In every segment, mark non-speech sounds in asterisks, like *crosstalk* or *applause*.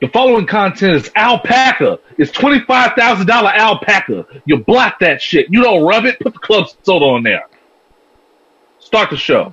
The following content is alpaca. It's twenty-five thousand dollar alpaca. You block that shit. You don't rub it. Put the club soda on there. Start the show.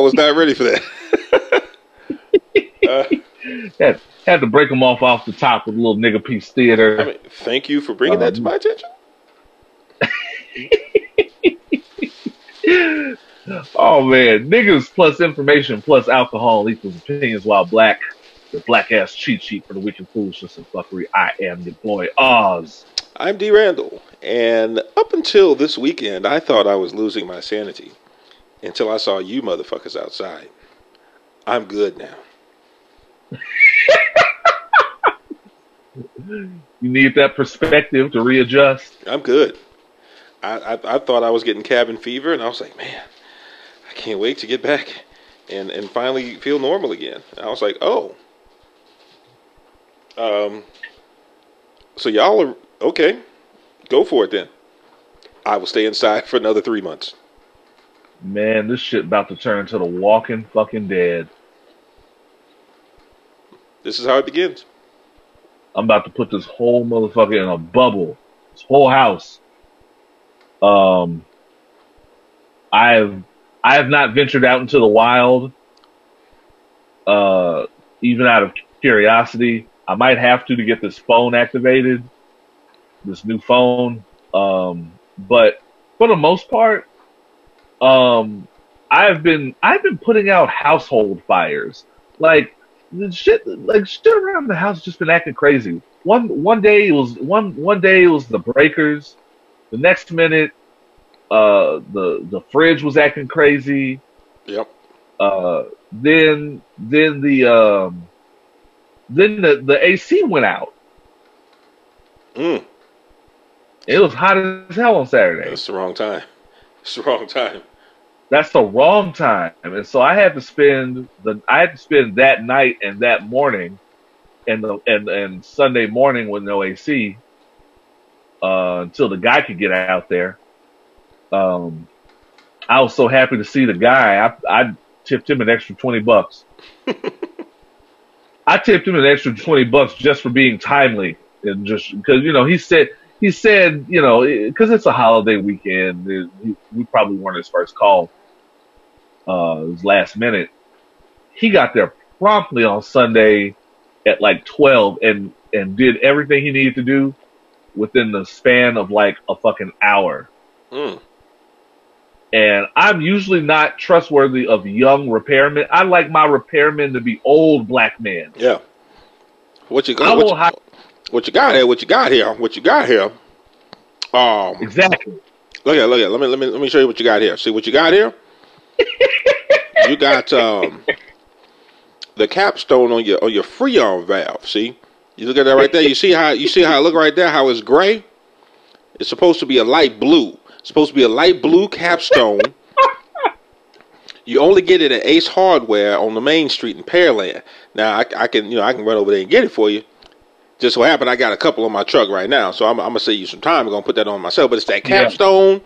Was not ready for that. *laughs* uh, Had, had to break them off off the top with a little nigga piece theater. I mean, thank you for bringing that to my attention. *laughs* oh man, niggas plus information plus alcohol equals opinions. While black, the black ass cheat sheet for the wicked foolishness and fuckery. I am your boy Oz. I'm D. Randle, and up until this weekend, I thought I was losing my sanity until I saw you motherfuckers outside. I'm good now. *laughs* You need that perspective to readjust. I'm good. I, I, I thought I was getting cabin fever, and I was like, man, I can't wait to get back and, and finally feel normal again. And I was like, oh. Um. So y'all are okay. Go for it then. I will stay inside for another three months. Man, this shit about to turn into the Walking Fucking Dead. This is how it begins. I'm about to put this whole motherfucker in a bubble. This whole house. Um, I've I have not ventured out into the wild. Uh, even out of curiosity, I might have to to get this phone activated. This new phone. Um, but for the most part, um, I've been I've been putting out household fires. Like the shit like shit around the house just been acting crazy. One one day it was one one day it was the breakers. The next minute, uh, the the fridge was acting crazy. Yep. Uh, then then the um, then the the AC went out. Mm, It was hot as hell on Saturday. It's the wrong time. It's the wrong time. That's the wrong time, and so I had to spend the I had to spend that night and that morning, and the and and Sunday morning with no AC, uh, until the guy could get out there. Um, I was so happy to see the guy. I I tipped him an extra twenty bucks. *laughs* I tipped him an extra twenty bucks just for being timely and just because you know he said he said you know because it's a holiday weekend. it- he- we probably weren't his first call. Uh, it was last minute. He got there promptly on Sunday at like twelve and and did everything he needed to do within the span of like a fucking hour. Mm, And I'm usually not trustworthy of young repairmen. I like my repairmen to be old black men. yeah. What you got? What you, what you got here? What you got here? What you got here? Um, Exactly. look at look at. Let me let me let me show you what you got here. See what you got here? You got um the capstone on your on your freon valve. See, you look at that right there. You see how you see how it look right there. How it's gray. It's supposed to be a light blue. It's supposed to be a light blue capstone. you only get it at Ace Hardware on the main street in Pearland. Now I, I can you know I can run over there and get it for you. Just so happened I got a couple on my truck right now, so I'm, I'm gonna save you some time. I'm gonna put that on myself. But it's that Yeah. capstone.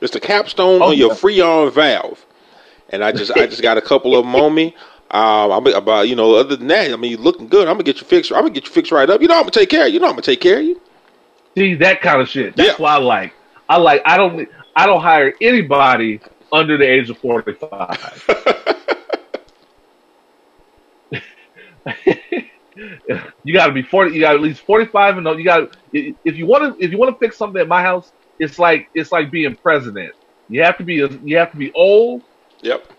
It's the capstone Oh, on your yeah. freon valve, and I just I just got a couple of them on me. Um, I'm about you know other than that, I mean, you're looking good. I'm gonna get you fixed. I'm gonna get you fixed right up. You know I'm gonna take care of you. You know I'm gonna take care of you. See that kind of shit. That's Yeah. what I like. I like. I don't. I don't hire anybody under the age of forty-five. *laughs* you got to be forty. You got at least forty-five and no. You got if you want to if you want to fix something at my house, it's like it's like being president. You have to be you have to be old, Yep.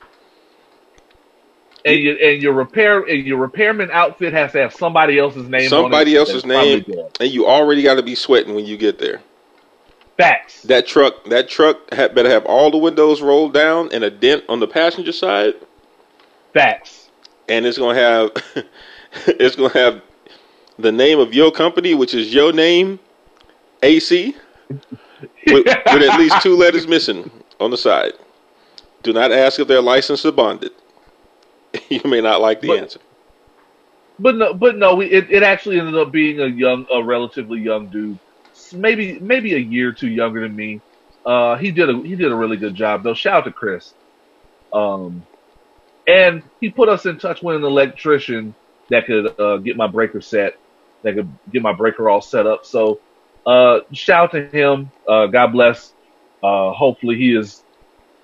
and you and your repair and your repairman outfit has to have somebody else's name. Somebody on it else's name, and you already got to be sweating when you get there. Facts. That truck, that truck had better have all the windows rolled down and a dent on the passenger side, Facts. and it's gonna have *laughs* it's gonna have the name of your company, which is your name, AC. with, with at least two letters missing on the side. Do not ask if they're licensed or bonded. *laughs* you may not like the But- answer. But no, but no, we, it, it actually ended up being a young, a relatively young dude, maybe maybe a year or two younger than me. Uh, he did a he did a really good job though. Shout out to Chris. Um, and he put us in touch with an electrician that could uh, get my breaker set, that could get my breaker all set up. So, uh, shout out to him. Uh, God bless. Uh, hopefully he is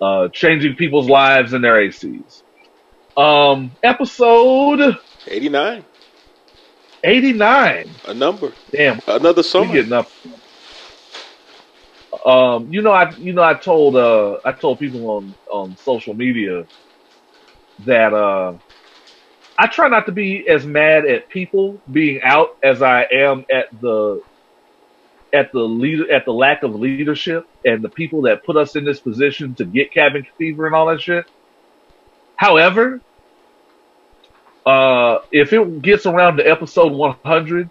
uh, changing people's lives and their ACs. Um, episode 89, 89. a number, Damn, another summer. getting up. Um, you know, I you know I told uh I told people on on social media that uh I try not to be as mad at people being out as I am at the at the leader at the lack of leadership and the people that put us in this position to get cabin fever and all that shit. However, uh, if it gets around to episode 100,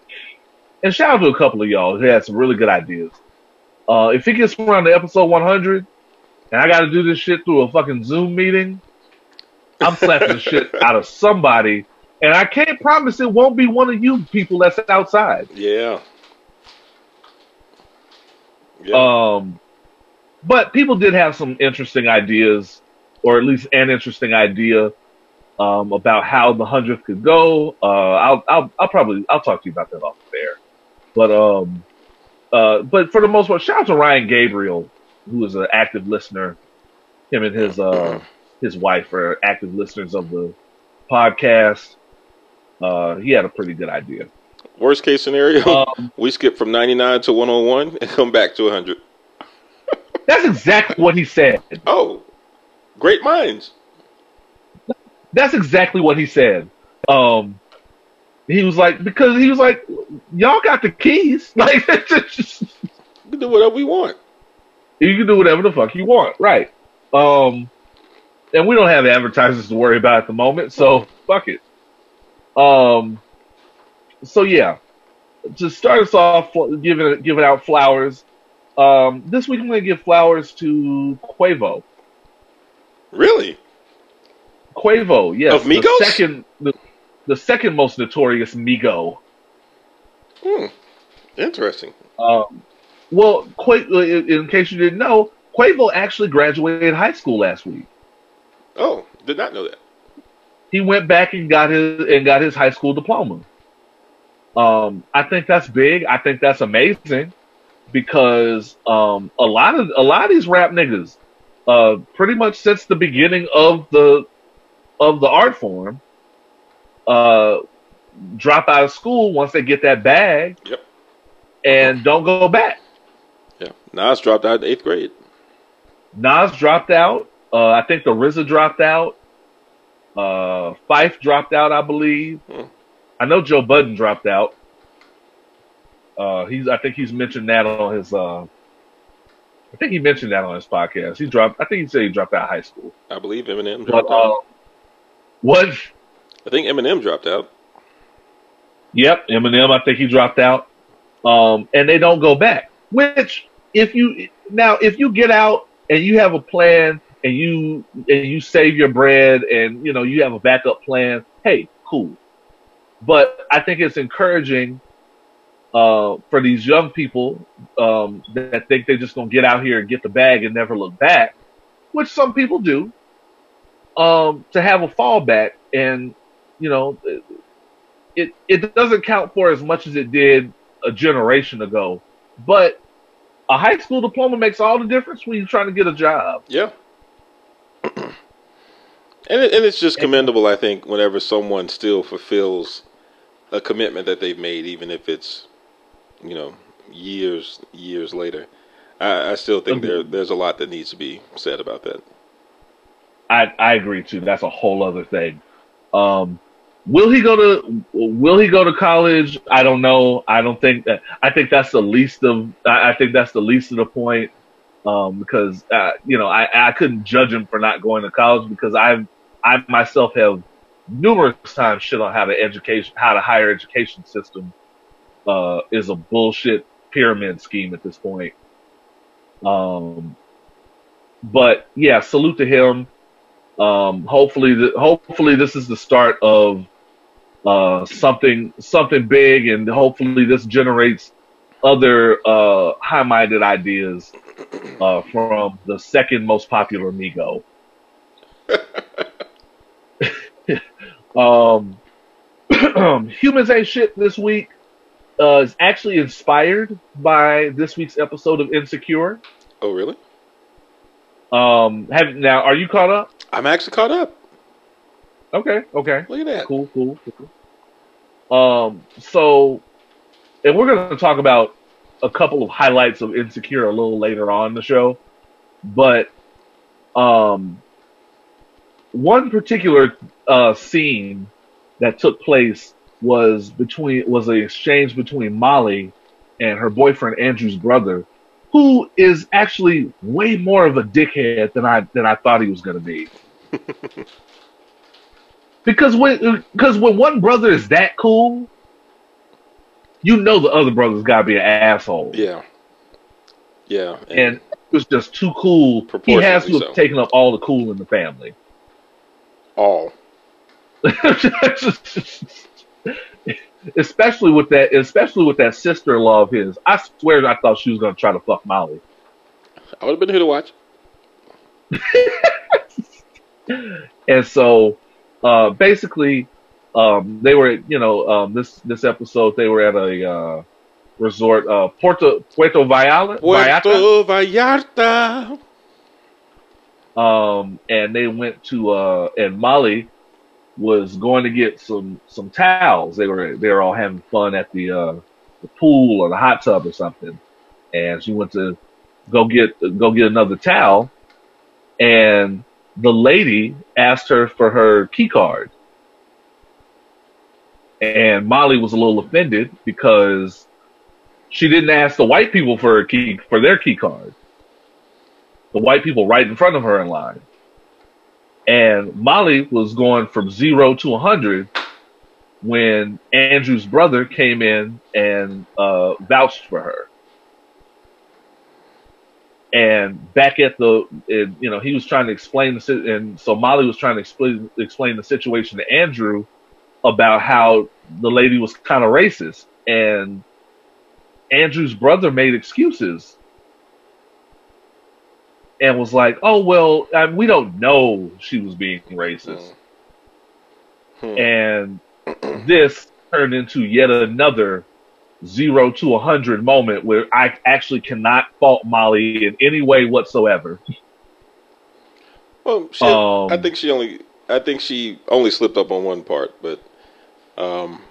and shout out to a couple of y'all who had some really good ideas. Uh, if it gets around to episode 100, and I got to do this shit through a fucking Zoom meeting, I'm slapping the shit *laughs* out of somebody, and I can't promise it won't be one of you people that's outside. Yeah. Yeah. Um, but people did have some interesting ideas, or at least an interesting idea um, about how the hundredth could go. Uh, I'll, I'll, I'll probably, I'll talk to you about that off there. But, um, uh, but for the most part, shout out to Ryan Gabriel, who is an active listener. Him and his, uh, his wife are active listeners of the podcast. Uh, he had a pretty good idea. Worst case scenario, Um, *laughs* we skip from 99 to 101 and come back to 100. that's exactly what he said. Oh, great minds. That's exactly what he said. Um, he was like, because he was like, y'all got the keys. *laughs* Like, just, We can do whatever we want. you can do whatever the fuck you want, right? Um, and we don't have advertisers to worry about at the moment, so fuck it. Um, so yeah, to start us off, giving giving out flowers. Um, this week I'm going to give flowers to Quavo. Really? Quavo, yes, Of the second, the, the second most notorious Migo. Hmm. Interesting. Um, well, Qua- in, in case you didn't know, Quavo actually graduated high school last week. Oh, did not know that. He went back and got his and got his high school diploma. Um, I think that's big. I think that's amazing because um, a lot of a lot of these rap niggas, uh, pretty much since the beginning of the of the art form, uh, drop out of school once they get that bag Yep. and don't go back. Yeah. Nas dropped out in eighth grade. Nas dropped out. Uh, I think the RZA dropped out. Uh, Phife dropped out, I believe. Hmm. I know Joe Budden dropped out. Uh, he's. I think he's mentioned that on his. Uh, I think he mentioned that on his podcast. He dropped. I think he said he dropped out of high school. I believe Eminem But dropped uh, out. what? I think Eminem dropped out. Yep, Eminem. I think he dropped out. Um, and they don't go back. Which, if you now, if you get out and you have a plan and you and you save your bread and you know you have a backup plan, hey, cool. But I think it's encouraging uh, for these young people um, that think they're just gonna get out here and get the bag and never look back, which some people do. Um, to have a fallback and you know it it doesn't count for as much as it did a generation ago, but a high school diploma makes all the difference when you're trying to get a job. Yeah. *clears throat* and it, and it's just commendable, I think, whenever someone still fulfills a commitment that they've made, even if it's, you know, years years later. I, I still think there there's a lot that needs to be said about that. I I agree too. That's a whole other thing. Um, will he go to Will he go to college? I don't know. I don't think that. I think that's the least of. I, I think that's the least of the point. Um, because uh, you know I I couldn't judge him for not going to college because I I myself have numerous times shit on how the education how the higher education system uh is a bullshit pyramid scheme at this point. Um, but yeah, salute to him. Um, hopefully, hopefully this is the start of uh, something something big, and hopefully this generates other uh, high-minded ideas uh, from the second most popular Migo. Um, *clears throat* Humans Ain't Shit this week uh, is actually inspired by this week's episode of Insecure. Oh, really? Um, have now are you caught up? I'm actually caught up. Okay, okay. Look at that. Cool, cool, cool. Um, so, and we're going to talk about a couple of highlights of Insecure a little later on in the show, but um, one particular uh, scene that took place was between was an exchange between Molly and her boyfriend Andrew's brother, who is actually way more of a dickhead than I than I thought he was going to be. *laughs* because when because when one brother is that cool, you know the other brother's got to be an asshole. Yeah. Yeah. And, and it was just too cool. He has to have so. taken up all the cool in the family. All. *laughs* especially with that, especially with that sister-in-law of his. I swear, I thought she was gonna try to fuck Molly. I would have been here to watch. *laughs* and so, uh, basically, um, they were, you know, um, this this episode they were at a uh, resort, uh, Puerto Puerto Vallarta. Puerto Vallarta. Um, and they went to, uh, and Molly was going to get some some towels. They were they were all having fun at the uh, the pool or the hot tub or something, and she went to go get go get another towel, and the lady asked her for her key card, and Molly was a little offended because she didn't ask the white people for key for their key card. The white people right in front of her in line. And Molly was going from zero to 100 when Andrew's brother came in and uh, vouched for her. And back at the, it, you know, he was trying to explain the, and so Molly was trying to explain explain the situation to Andrew about how the lady was kind of racist, and Andrew's brother made excuses and was like, "Oh well, I mean, we don't know she was being racist," hmm. And this turned into yet another zero to a hundred moment where I actually cannot fault Molly in any way whatsoever. Well, she, um, I think she only, I think she only slipped up on one part, but um,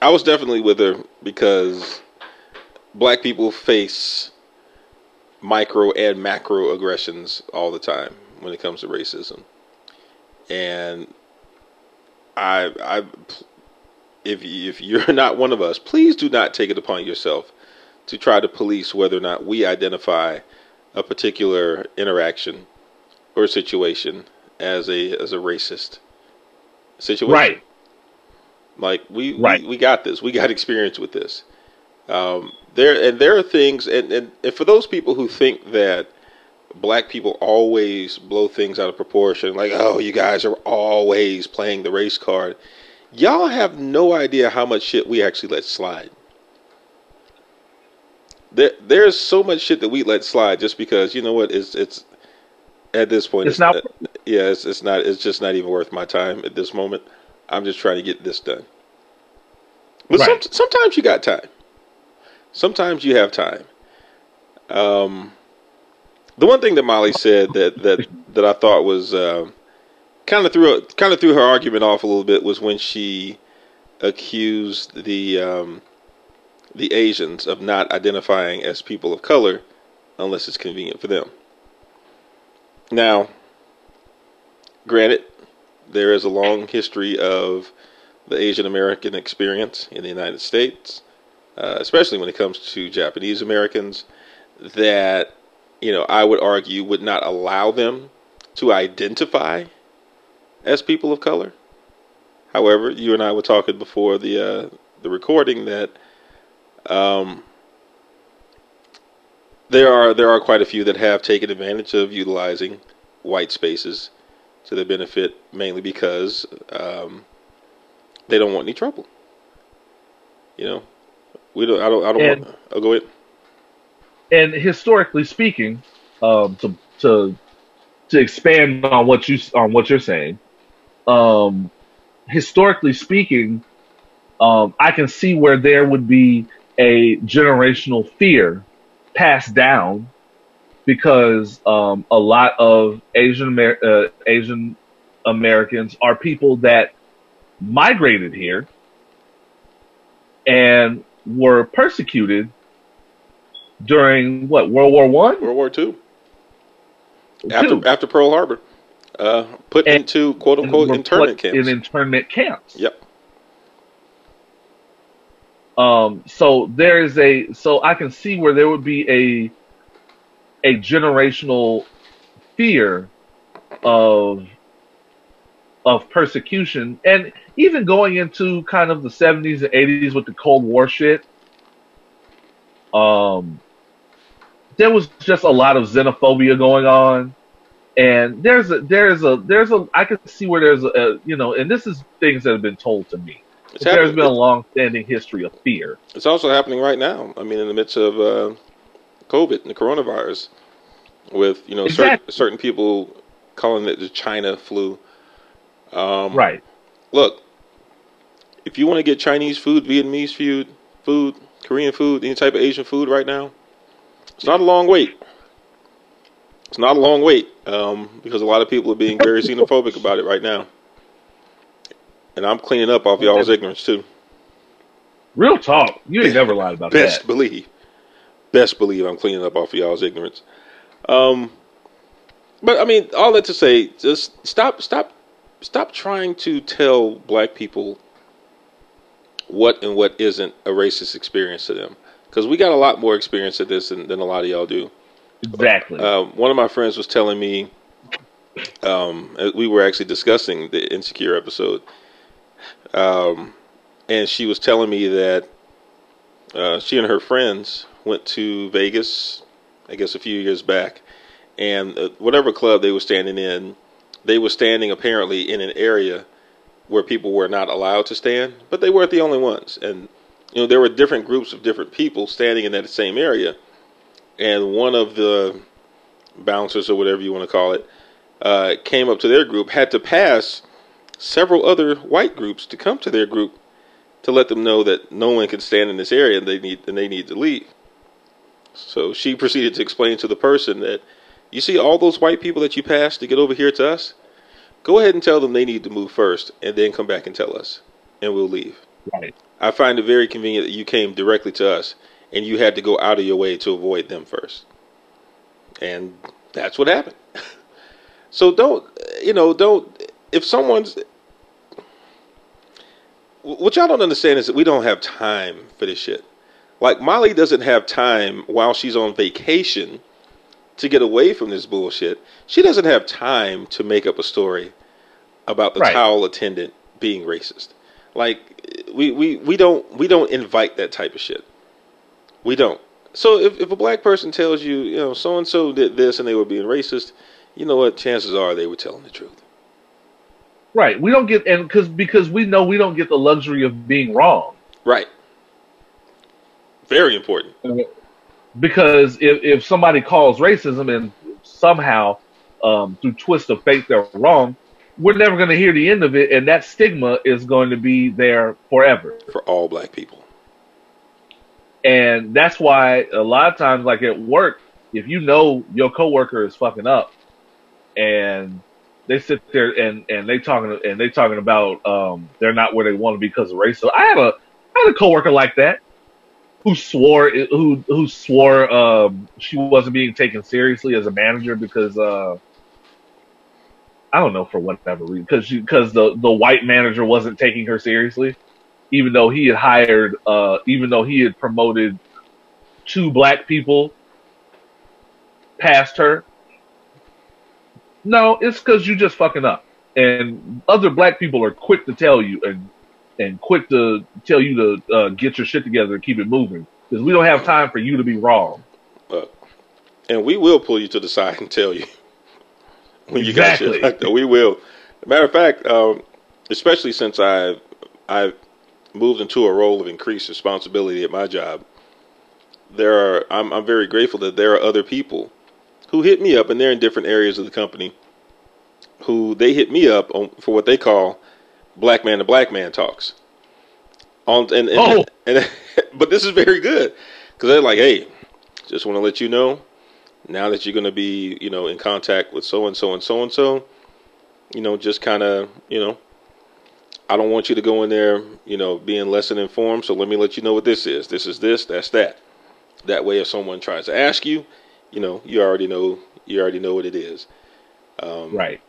I was definitely with her because black people face micro and macro aggressions all the time when it comes to racism. And I, I, if if you're *laughs* not one of us, please do not take it upon yourself to try to police whether or not we identify a particular interaction or situation as a as a racist situation. Right. Like we, right. we we got this. We got *laughs* experience with this. Um, there and there are things, and, and, and for those people who think that black people always blow things out of proportion, like oh, you guys are always playing the race card. Y'all have no idea how much shit we actually let slide. There, there's so much shit that we let slide just because you know what? It's it's at this point. It's, it's not. Uh, yeah, it's, it's not. It's just not even worth my time at this moment. I'm just trying to get this done. But right. some, sometimes you got time sometimes you have time. Um, the one thing that Molly said that that that I thought was uh, kind of threw kind of threw her argument off a little bit was when she accused the um, the Asians of not identifying as people of color unless it's convenient for them. Now, granted, there is a long history of the Asian American experience in the United States uh, especially when it comes to Japanese Americans, that you know I would argue would not allow them to identify as people of color. However, you and I were talking before the uh, the recording that um, There are there are quite a few that have taken advantage of utilizing white spaces to their benefit, mainly because um, they don't want any trouble. You know, we don't. I don't. I don't And- want. I'll go ahead. and historically speaking, um, to to to expand on what you on what you're saying, um, historically speaking, um, I can see where there would be a generational fear passed down because um, a lot of Asian Amer- uh, Asian Americans are people that migrated here and were persecuted during what World War One, World War Two. After after Pearl Harbor, uh, put And- into quote unquote internment camps. In internment camps. yep. Um, so there is a so I can see where there would be a a generational fear of of persecution and even going into kind of the 70s and 80s with the Cold War shit um there was just a lot of xenophobia going on and there's a there's a there's a I can see where there's a, a you know and this is things that have been told to me It's, there's happening. been a long-standing history of fear it's also happening right now. I mean, in the midst of uh, COVID and the coronavirus, with you know certain, Exactly. certain people calling it the China flu. Um, right Look, if you want to get Chinese food, Vietnamese food, food, Korean food, any type of Asian food right now, it's not a long wait. It's not a long wait um, because a lot of people are being very xenophobic about it right now. And I'm cleaning up off y'all's ignorance too. real talk you ain't never lied about Best that Best believe. Best believe I'm cleaning up off of y'all's ignorance. Um, but I mean, all that to say, just stop, stop, stop trying to tell black people what and what isn't a racist experience to them. Because we got a lot more experience at this than, than a lot of y'all do. exactly Um, one of my friends was telling me, um, uh, we were actually discussing the Insecure episode, um, and she was telling me that uh, she and her friends went to Vegas, I guess a few years back, and uh, whatever club they were standing in, they were standing apparently in an area where people were not allowed to stand, but they weren't the only ones, and you know there were different groups of different people standing in that same area. And one of the bouncers or whatever you want to call it uh, came up to their group had to pass several other white groups to come to their group to let them know that no one can stand in this area and they need and they need to leave. So she *laughs* proceeded to explain to the person that you see all those white people that you passed to get over here to us go ahead and tell them they need to move first and then come back and tell us and we'll leave right I find it very convenient that you came directly to us and you had to go out of your way to avoid them first. And that's what happened. *laughs* so don't, you know, don't, if someone's, what y'all don't understand is that we don't have time for this shit. Like Molly doesn't have time while she's on vacation to get away from this bullshit. She doesn't have time to make up a story about the Right. towel attendant being racist. Like we, we, we don't we don't invite that type of shit. We don't. So if, if a black person tells you, you know, so and so did this and they were being racist, you know what? Chances are they were telling the truth. right we don't get and because because we know we don't get the luxury of being wrong Right. Very important. Because if, if somebody calls racism and somehow um, through twist of fate they're wrong we're never going to hear the end of it and that stigma is going to be there forever For all black people. and that's why a lot of times like at work if you know your coworker is fucking up and they sit there and and they talking and they talking about um they're not where they want to be because of race so i had a i had a coworker like that who swore who who swore um she wasn't being taken seriously as a manager because uh I don't know for whatever reason because because the the white manager wasn't taking her seriously, even though he had hired uh even though he had promoted two black people past her. No, it's because you just fucking up, and other black people are quick to tell you and and quick to tell you to uh, get your shit together and keep it moving because we don't have time for you to be wrong. And we will pull you to the side and tell you *laughs* when you Exactly. got your like that. We will. Matter of fact, um, especially since I I've moved into a role of increased responsibility at my job, there are I'm I'm very grateful that there are other people who hit me up, and they're in different areas of the company, who they hit me up on for what they call black man to black man talks. On and, and, Oh. *laughs* and but this is very good because they're like, hey, just want to let you know now that you're going to be you know in contact with so and so and so and so, you know, just kind of you know. I don't want you to go in there, you know, being less than informed. So let me let you know what this is. This is this. That's that. That way, if someone tries to ask you, you know, you already know. You already know what it is. Um, Right.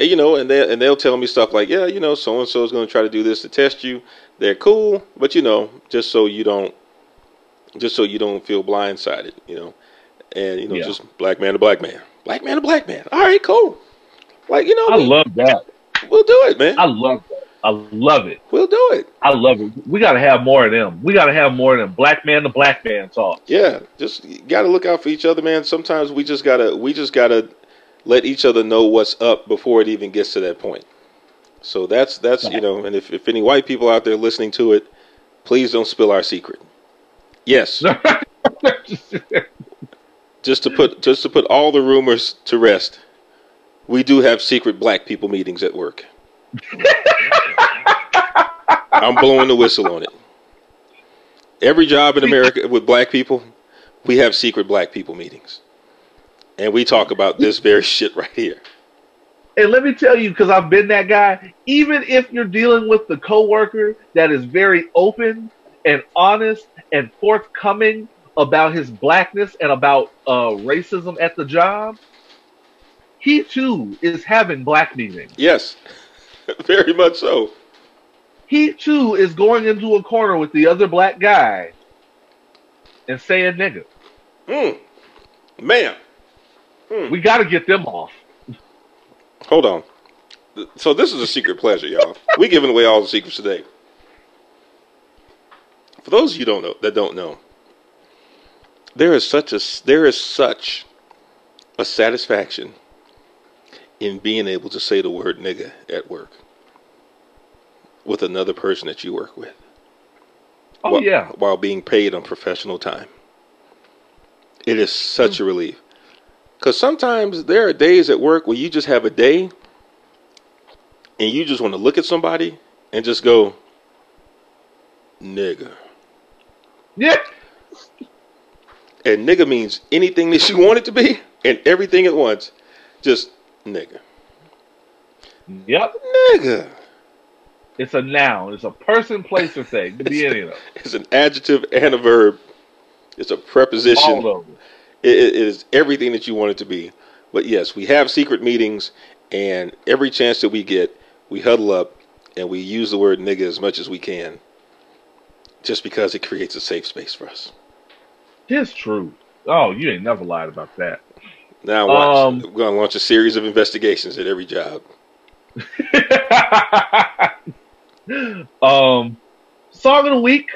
And, you know, and they and they'll tell me stuff like, yeah, you know, so and so is going to try to do this to test you. They're cool, but you know, just so you don't, just so you don't feel blindsided, you know, and you know, Yeah. just black man to black man, black man to black man. All right, cool. Like you know, I we, love that. we'll do it, man. I love that. I love it. we'll do it. I love it. We got to have more of them. We got to have more of them. Black man to black man talk. Yeah, just got to look out for each other, man. Sometimes we just gotta, we just gotta let each other know what's up before it even gets to that point. So that's that's you know, and if if any white people out there listening to it, please don't spill our secret. Yes, *laughs* just to put just to put all the rumors to rest, we do have secret black people meetings at work. *laughs* I'm blowing the whistle on it. Every job in America with black people, we have secret black people meetings. And we talk about this very *laughs* shit right here. And let me tell you, because I've been that guy, even if you're dealing with the coworker that is very open and honest and forthcoming about his blackness and about uh, racism at the job, he too is having black meetings. Yes, *laughs* very much so. He too is going into a corner with the other black guy and saying nigga. Mm. Man, We got to get them off. hold on. So this is a secret pleasure, y'all. we giving away all the secrets today. For those of you don't know that don't know, there is such a there is such a satisfaction in being able to say the word nigga at work with another person that you work with. Oh while, yeah, while being paid on professional time. It is such a relief. Because sometimes there are days at work where you just have a day and you just want to look at somebody and just go, nigga. yeah. And nigga means anything that you want it to be and everything at once. Just nigga. Yep. Nigga. It's a noun. It's a person, place, or thing. It be *laughs* any of them. It's an adjective and a verb. It's a preposition. All of them. It, it is everything that you want it to be. But yes, we have secret meetings, and every chance that we get, we huddle up and we use the word nigga as much as we can, just because it creates a safe space for us. It's true. Oh, you ain't never lied about that. Now watch, Um, we're gonna launch a series of investigations at every job. *laughs* um, song of the week.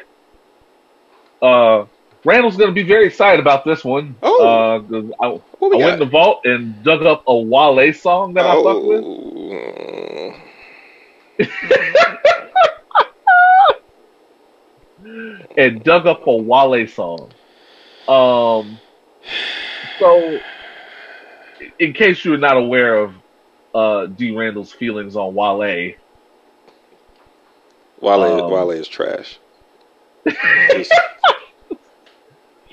Uh, Randle's going to be very excited about this one. Oh. uh, I, I went in the vault and dug up a Wale song that I fuck with. Oh, *laughs* and dug up a Wale song. Um, so, in case you're not aware of uh, D. Randle's feelings on Wale, Wale, Um, Wale is trash. *laughs* Just,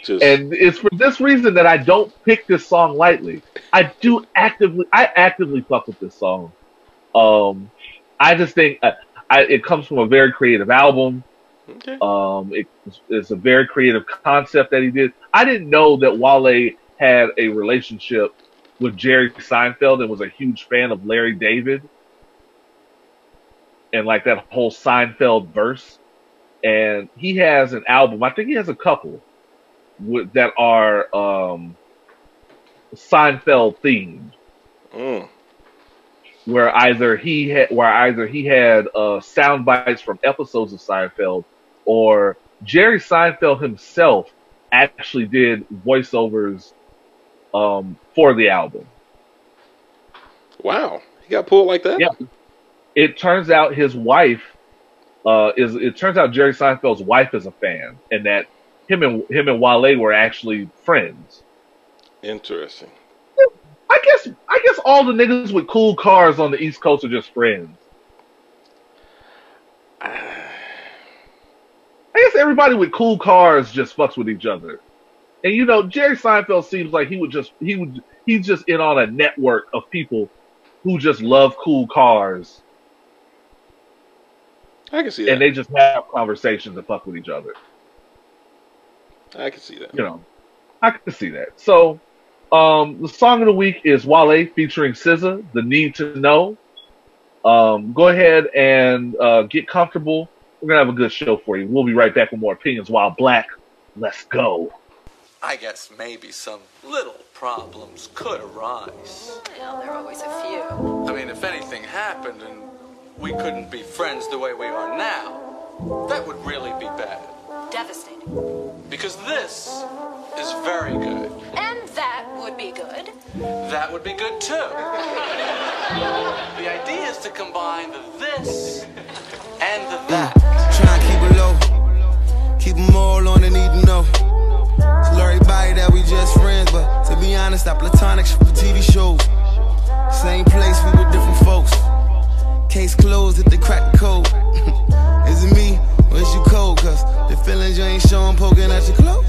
just and it's for this reason that I don't pick this song lightly. I do actively, I actively fuck with this song. Um, I just think uh, I, it comes from a very creative album. okay. Um, it, it's a very creative concept that he did. I didn't know that Wale had a relationship with Jerry Seinfeld and was a huge fan of Larry David and like that whole Seinfeld verse. And he has an album. I think he has a couple with, that are um, Seinfeld themed Mm. where either he had where either he had uh, sound bites from episodes of Seinfeld, or Jerry Seinfeld himself actually did voiceovers um, for the album. Wow, he got pulled like that. Yeah. It turns out his wife uh, is. It turns out Jerry Seinfeld's wife is a fan, and that him and him and Wale were actually friends. Interesting. I guess I guess all the niggas with cool cars on the East Coast are just friends. I guess everybody with cool cars just fucks with each other. And you know, Jerry Seinfeld seems like he would just he would he's just in on a network of people who just love cool cars. I can see that. And they just have conversations and fuck with each other. I can see that. You know, I can see that. So, um, the song of the week is Wale featuring SZA, "The Need to Know." Um, go ahead and uh, get comfortable. We're gonna have a good show for you. We'll be right back with more opinions while black. Let's go. I guess maybe some little problems could arise. Well, there are always a few. I mean, if anything happened and we couldn't be friends the way we are now, that would really be bad. Devastating. Because this is very good. And that would be good. That would be good too. the idea is to combine the this and the that. Try and keep it low. Keep them all on the need to know. Tell everybody that we just friends, but to be honest, I platonic shit for TV shows. Same place, we with different folks. Case closed if they crack the code. *laughs* is it me or is you cold? Cause the feelings you ain't showing poking at your clothes.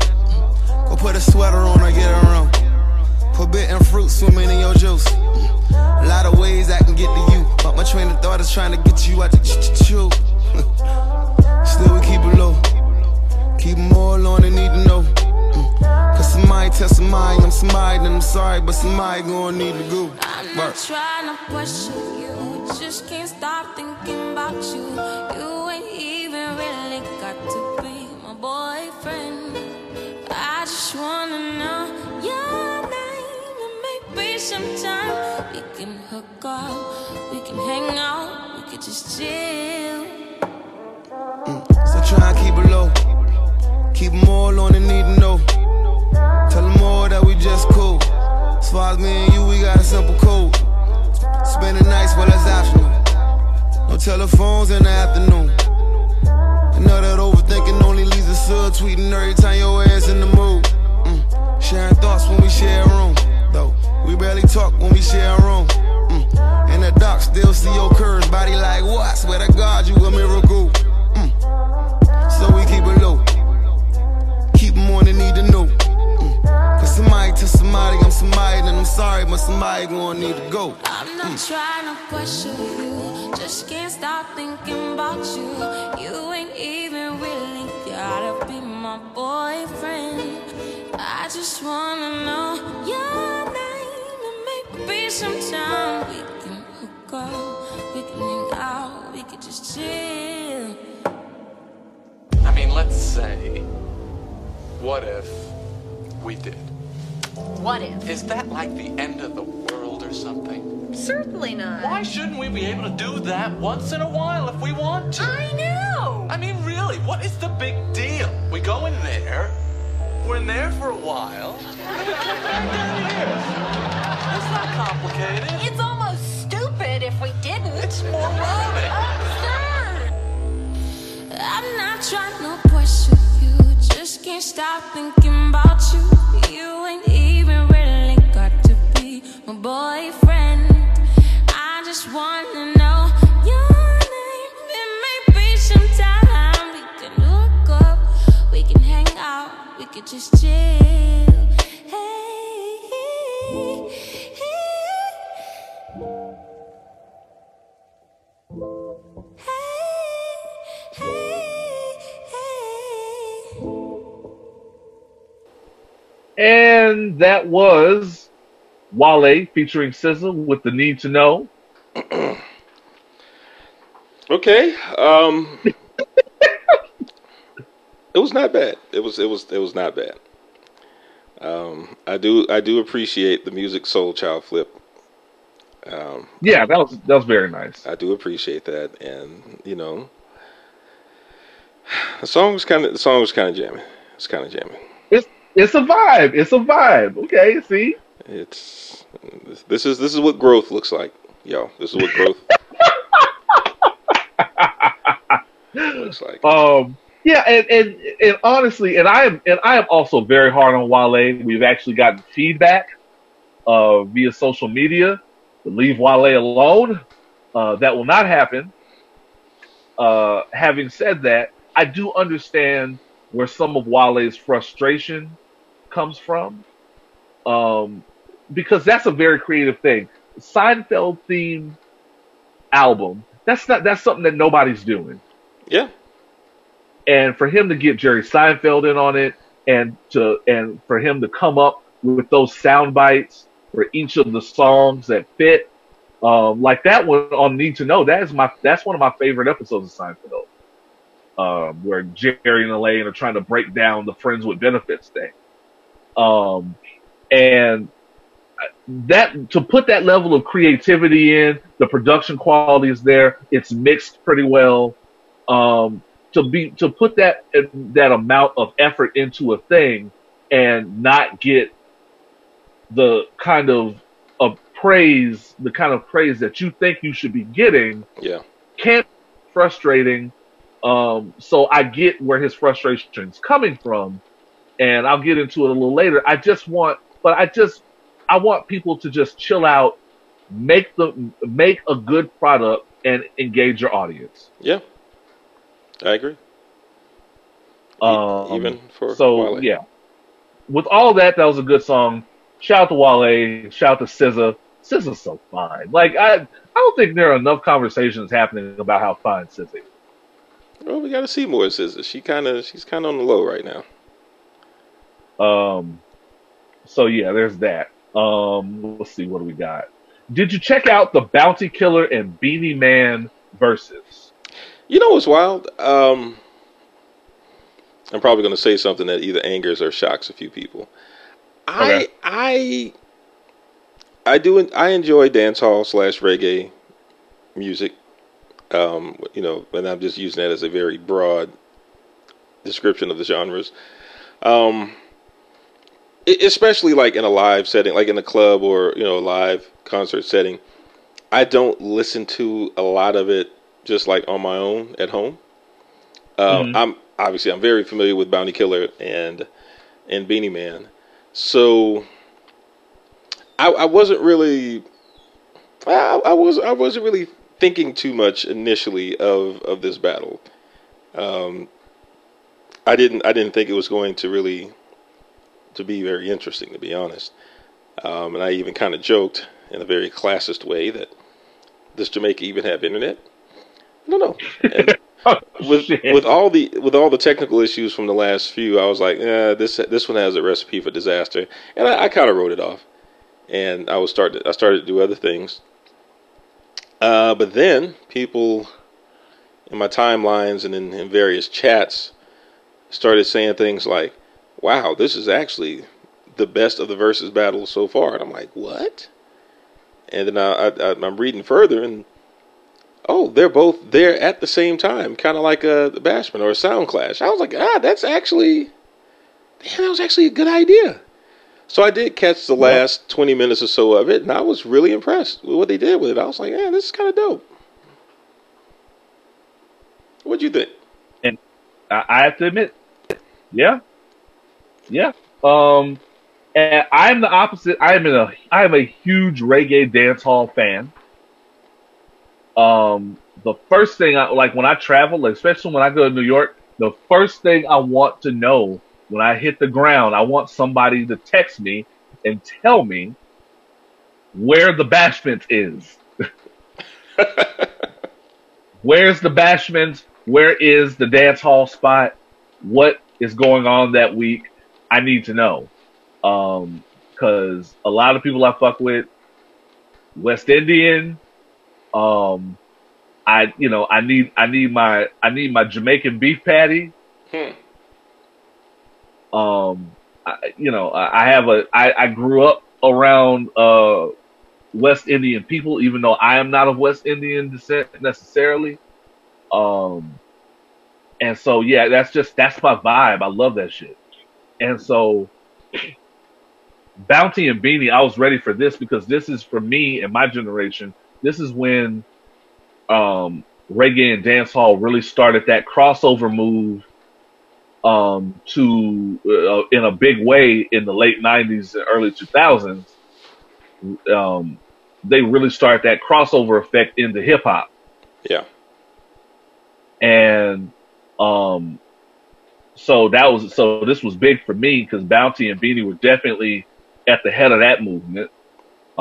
Go put a sweater on or get around. Forbidden fruit swimming in your juice. A lot of ways I can get to you, but my train of thought is trying to get you out the ch chew. Still we keep it low. Keep them all on, they need to know. Somebody tell somebody I'm somebody, then I'm sorry, but somebody gonna need to go. I'm not trying to question you, just can't stop thinking about you. You ain't even really got to be my boyfriend. I just wanna know your name and maybe sometime we can hook up, we can hang out, we could just chill. Mm. So try and keep it low. Keep them all on the need to know. Tell them all that we just cool. As far as me and you, we got a simple code. Spend the nights, well, that's optional. No telephones in the afternoon. I know that overthinking only leads to sub tweeting every time your ass in the mood. Mm. Sharing thoughts when we share a room. Though we barely talk when we share a room. Mm. In the dark, still see your curves. Body like what? Swear to God, you a miracle. Mm. So we keep it low. Keep them on the need to know. Mm. Cause somebody to somebody, I'm somebody, then I'm sorry, but somebody gonna need to go. I'm not trying to question you, just can't stop thinking about you. You ain't even really gotta be my boyfriend. I just wanna know your name and maybe sometime we can hook up, we can hang out, we could just chill. I mean, let's say, what if we did? What if? Is that like the end of the world or something? Certainly not. Why shouldn't we be able to do that once in a while if we want to? I know. I mean, really, what is the big deal? We go in there, we're in there for a while, and we come back out here. It's not complicated. It's almost stupid if we didn't. It's moronic. Absurd. I'm not trying to you, just can't stop thinking about you. You could just chill. Hey, hey, hey, hey. And that was Wale featuring SZA with the Need to Know. *clears throat* Okay. Um, *laughs* it was not bad. It was it was it was not bad. Um, I do I do appreciate the Musiq Soulchild flip. Um, Yeah, that was that was very nice. I do appreciate that, and you know, the song was kind of the song was kind of jamming. It's kind of jamming. It's it's a vibe. It's a vibe. Okay, see, It's this, this is this is what growth looks like, yo. This is what growth *laughs* looks like. Um, yeah, and, and and honestly, and I am and I am also very hard on Wale. We've actually gotten feedback uh, via social media to leave Wale alone. Uh, that will not happen. Uh, having said that, I do understand where some of Wale's frustration comes from, um, because that's a very creative thing. Seinfeld theme album. That's not that's something that nobody's doing Yeah, and for him to get Jerry Seinfeld in on it, and to and for him to come up with those sound bites for each of the songs that fit, um, like that one on Need to Know. That is my that's one of my favorite episodes of Seinfeld, um, where Jerry and Elaine are trying to break down the friends with benefits thing, um, and that to put that level of creativity in, the production quality is there. It's mixed pretty well. Um, to be to put that that amount of effort into a thing and not get the kind of of praise, the kind of praise that you think you should be getting, yeah, can be frustrating. Um, so I get where his frustration's coming from, and I'll get into it a little later. I just want, but I just I want people to just chill out, make the make a good product, and engage your audience. yeah. I agree. Um, Even for so Wale. yeah, with all that, that was a good song. Shout out to Wale. Shout out to SZA. SZA's so fine. Like I, I don't think there are enough conversations happening about how fine SZA is. Well, we got to see more SZA. She kind of she's kind of on the low right now. Um, so yeah, there's that. Um, let's see what do we got. Did you check out the Bounty Killer and Beenie Man Verzuz? You know what's wild? Um, I'm probably going to say something that either angers or shocks a few people. I Okay. I I do I enjoy dancehall slash reggae music. Um, you know, and I'm just using that as a very broad description of the genres. Um, especially like in a live setting, like in a club or you know a live concert setting. I don't listen to a lot of it just like on my own at home. Um, Mhm. I'm obviously I'm very familiar with Bounty Killer and and Beenie Man, so I, I wasn't really I, I was I wasn't really thinking too much initially of of this battle. Um, I didn't I didn't think it was going to really to be very interesting to be honest. Um, and I even kind of joked in a very classist way that does Jamaica even have internet? I don't *laughs* with Shit. with all the with all the technical issues from the last few, I was like, eh, this this one has a recipe for disaster, and I, I kind of wrote it off. And I was started I started to do other things. Uh, but then people in my timelines and in, in various chats started saying things like, "Wow, this is actually the best of the Verzuz battles so far." And I'm like, "What?" And then I, I, I'm reading further, and oh, they're both there at the same time, kind of like a Bashment or a Sound Clash. I was like, ah, that's actually, damn, that was actually a good idea. So I did catch the last 20 minutes or so of it, and I was really impressed with what they did with it. I was like, yeah, this is kind of dope. What'd you think? I, I have to admit, yeah, yeah. Um, and I'm the opposite. I am in a I am a huge reggae dancehall fan. Um, the first thing I like when I travel, especially when I go to New York, the first thing I want to know when I hit the ground, I want somebody to text me and tell me where the bashment is. *laughs* Where's the bashment? Where is the dance hall spot? What is going on that week? I need to know. Um, cause a lot of people I fuck with, West Indian, um, I, you know, I need, I need my, I need my Jamaican beef patty. Hmm. Um, I, you know, I, I have a, I, I grew up around, uh, West Indian people, even though I am not of West Indian descent necessarily. Um, and so yeah, that's just that's my vibe. I love that shit. And so *clears throat* Bounty and Beenie, I was ready for this because this is for me and my generation. This is when um, reggae and dancehall really started that crossover move um, to uh, in a big way in the late '90s and early 2000s. Um, they really start that crossover effect into hip hop, Yeah. and um, so that was so this was big for me because Bounty and Beenie were definitely at the head of that movement.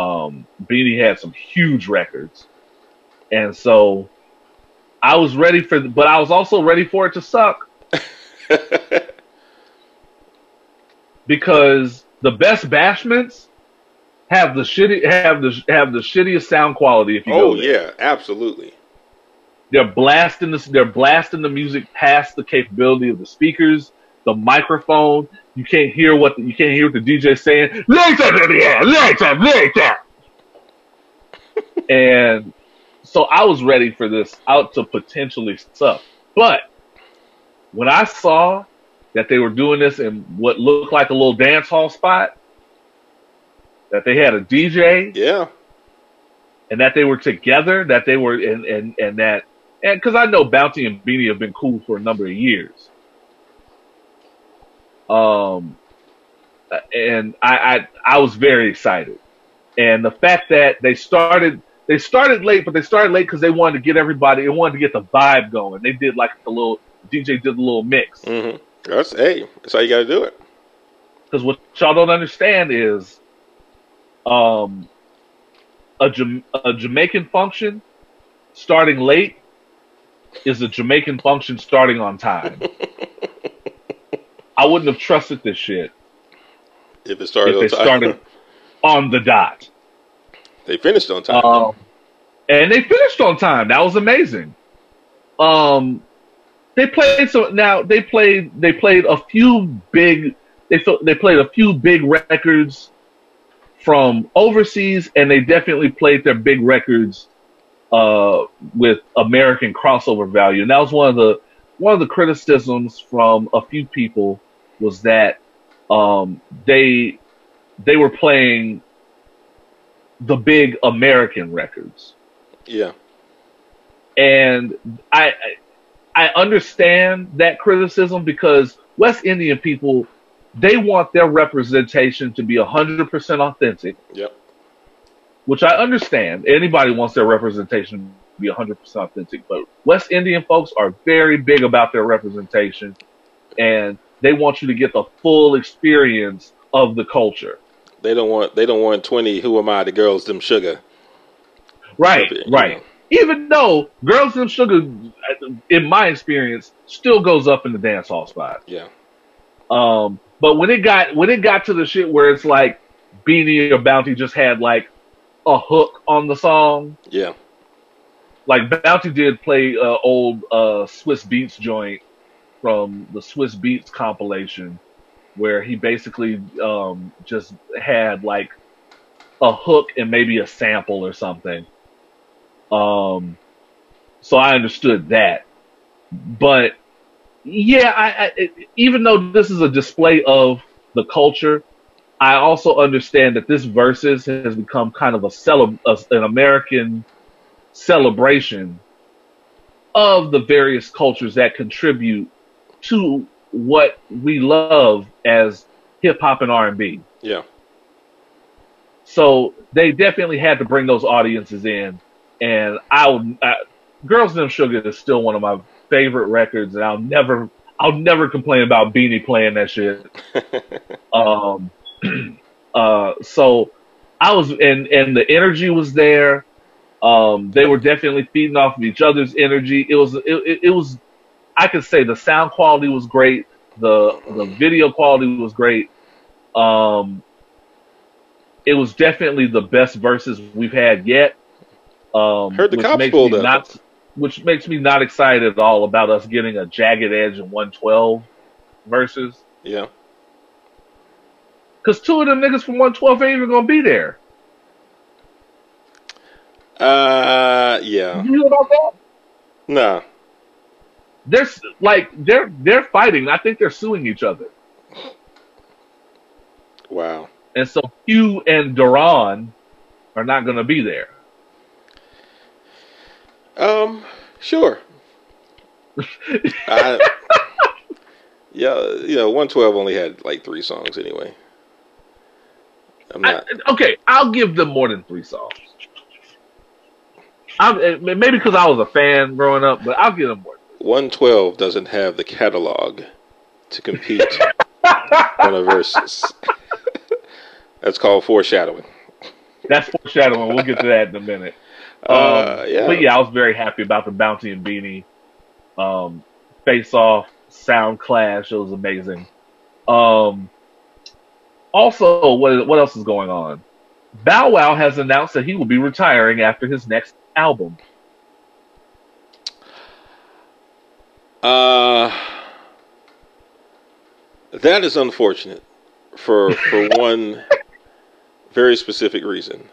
Um, Beenie had some huge records, and so I was ready for, but I was also ready for it to suck *laughs* because the best bashments have the shitty have the have the shittiest sound quality. If you oh yeah, absolutely. they're blasting this they're blasting the music past the capability of the speakers the microphone you can't hear what the, you can't hear what the DJ saying later later later later and so I was ready for this out to potentially suck but when I saw that they were doing this in what looked like a little dance hall spot that they had a DJ Yeah. and that they were together, that they were, and and and that, and because I know Bounty and Beenie have been cool for a number of years. Um, and I I I was very excited, and the fact that they started they started late, but they started late because they wanted to get everybody, they wanted to get the vibe going. They did like a little DJ did a little mix hmm That's hey, that's how you got to do it. because what y'all don't understand is, um, a, Jam- a Jamaican function starting late is a Jamaican function starting on time. *laughs* I wouldn't have trusted this shit If it started if they on started on the dot. they finished on time. Um, and they finished on time. That was amazing. Um, they played so now they played they played a few big they they played a few big records from overseas, and they definitely played their big records uh, with American crossover value. And that was one of the one of the criticisms from a few people was that um, they they were playing the big American records yeah. and I I I understand that criticism because West Indian people they want their representation to be hundred percent authentic, Yep. which I understand. Anybody wants their representation to be hundred percent authentic, but West Indian folks are very big about their representation, and they want you to get the full experience of the culture. They don't want they don't want twenty. Who am I? The girls, them sugar. Right, right. know. Even though Girls them Sugar, in my experience, still goes up in the dance hall spot. Yeah. Um, but when it got when it got to the shit where it's like Beenie or Bounty just had like a hook on the song, Yeah. like Bounty did play uh, old uh, Swizz Beatz joint from the Swizz Beatz compilation, where he basically um, just had like a hook and maybe a sample or something. Um, so I understood that, but yeah, I, I it, even though this is a display of the culture, I also understand that this Verzuz has become kind of a, cele- a an American celebration of the various cultures that contribute to what we love as hip hop and R and B. Yeah. So they definitely had to bring those audiences in, and I would. I, Girls and Sugar is still one of my favorite records, and I'll never, I'll never complain about Beenie playing that shit. *laughs* um, *clears throat* uh, so I was, and and the energy was there. Um, they were definitely feeding off of each other's energy. It was, it, it, it was, I could say the sound quality was great. The the video quality was great. Um, it was definitely the best Verzuz we've had yet. Um, Heard the which cops makes pulled me up. not, which makes me not excited at all about us getting a jagged edge and 112 Verzuz. Yeah. Cause two of them niggas from 112 ain't even gonna be there. Uh. Yeah. You know about that? Nah. They're like they're they're fighting. I think they're suing each other. Wow. and so Q and Daron are not going to be there. Um, sure. I, *laughs* yeah, you know, 112 only had like three songs anyway. I'm I, not. okay, I'll give them more than three songs. I'm, eh, maybe because I was a fan growing up, but I'll give them more. 112 doesn't have the catalog to compete *laughs* on a Verzuz. That's called foreshadowing. That's foreshadowing. We'll get to that in a minute. Um, Uh, yeah. But yeah, I was very happy about the Bounty and Beanie um, face off sound clash. It was amazing. Um, also, what what else is going on? Bow Wow has announced that he will be retiring after his next album. Uh, that is unfortunate for for *laughs* one very specific reason.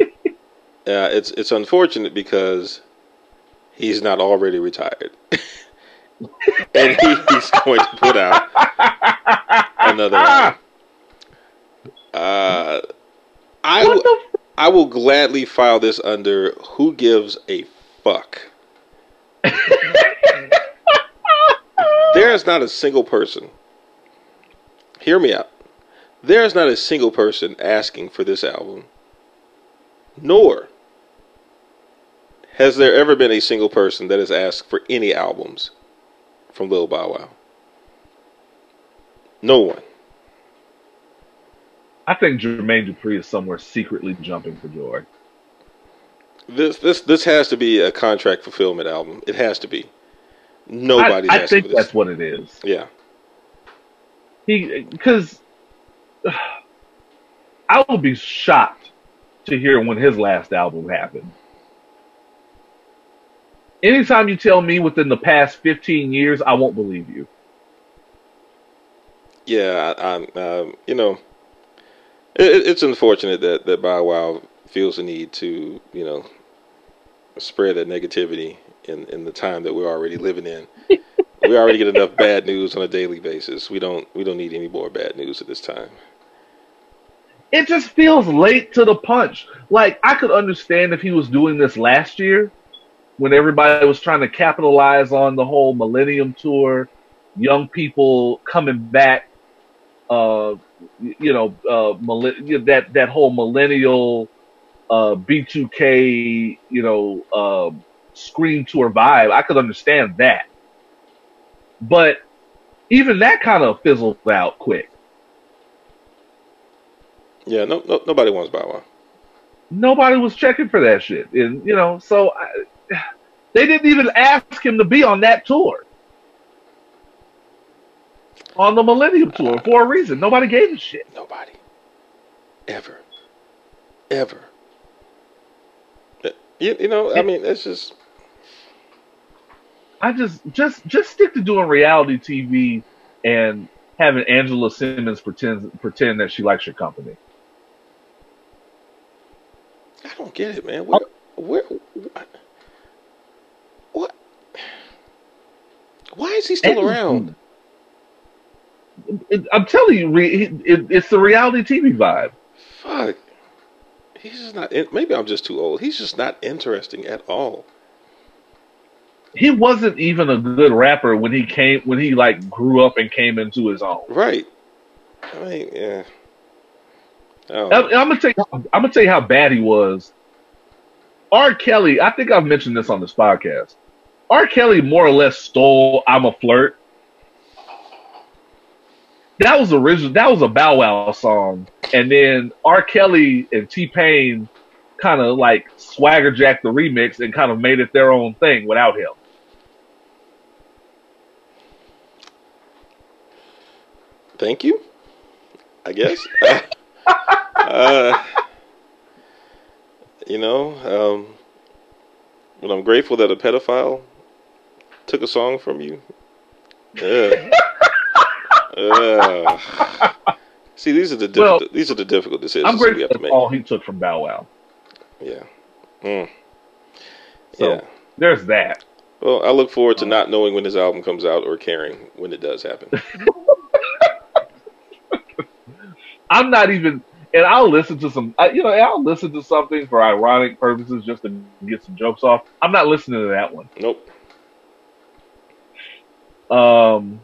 Uh, it's it's unfortunate because he's not already retired, *laughs* and he, he's going to put out another. album. Uh, I w- the? I will gladly file this under who gives a fuck. *laughs* there is not a single person. Hear me out. There is not a single person asking for this album. Nor has there ever been a single person that has asked for any albums from Lil Bow Wow. No one. I think Jermaine Dupri is somewhere secretly jumping for joy. This this this has to be a contract fulfillment album. It has to be. Nobody's I, I think that's what it is. Yeah. He because *sighs* I would be shocked to hear when his last album happened. Anytime you tell me within the past 15 years, I won't believe you. Yeah, I, I, um, you know, it, it's unfortunate that that Bow Wow feels the need to, you know, spread that negativity in in the time that we're already living in. we already get enough bad news on a daily basis. We don't we don't need any more bad news at this time. It just feels late to the punch. Like I could understand if he was doing this last year when everybody was trying to capitalize on the whole Millennium Tour, young people coming back, uh, you know, uh, that that whole millennial uh, B2K, you know, uh, Scream tour vibe. I could understand that, but even that kind of fizzled out quick. Yeah, no, no nobody wants Bow Wow. nobody was checking for that shit. And, you know, so I, they didn't even ask him to be on that tour. On the Millennium Tour for a reason. Nobody gave a shit. Nobody. Ever. Ever. Uh, You, you know, I mean, it's just I just just just stick to doing reality TV and having Angela Simmons pretend pretend that she likes your company. I don't get it, man. Oh. Where, where, what, what? Why is he still And- around? It- I'm telling you, it, it, it's the reality TV vibe. Fuck. He's just not. Maybe I'm just too old. He's just not interesting at all. He wasn't even a good rapper when he came when he like grew up and came into his own. Right. I mean, yeah. Oh, I'm, I'm gonna tell you. I'm gonna tell you how bad he was. R. Kelly. I think I've mentioned this on this podcast. R. Kelly more or less stole "I'm a Flirt." That was original. That was a Bow Wow song, and then R. Kelly and T Pain kind of like swagger jacked the remix and kind of made it their own thing without him. Thank you. I guess. *laughs* uh, you know, um, but I'm grateful that a pedophile took a song from you. Yeah. Uh, see, these are the Well, difficult, these are the difficult decisions I'm that we have to make. all he took from Bow Wow. Yeah. Mm. So yeah. there's that. Well, I look forward to not knowing when his album comes out or caring when it does happen. *laughs* I'm not even, and I'll listen to some, you know, I'll listen to something for ironic purposes just to get some jokes off. I'm not listening to that one. Nope. Um,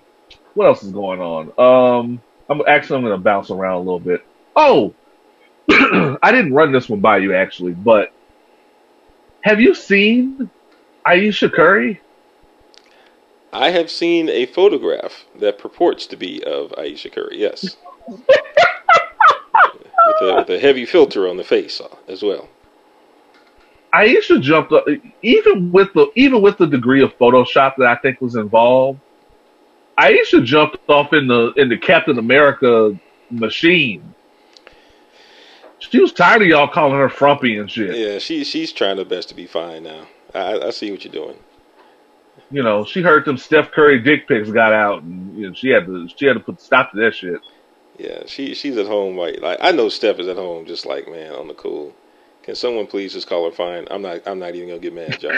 what else is going on? Um, I'm actually I'm going to bounce around a little bit. Oh, *clears throat* I didn't run this one by you actually, but have you seen Ayesha Curry? I have seen a photograph that purports to be of Ayesha Curry. Yes. *laughs* with, a, with a heavy filter on the face uh, as well. Ayesha jumped up, even with the even with the degree of Photoshop that I think was involved. Ayesha jumped off in the in the Captain America machine. She was tired of y'all calling her frumpy and shit. Yeah, she she's trying her best to be fine now. I, I see what you're doing. You know, she heard them Steph Curry dick pics got out, and you know, she had to she had to put stop to that shit. Yeah, she she's at home like like I know Steph is at home just like man on the cool. Can someone please just call her fine? I'm not I'm not even gonna get mad, John.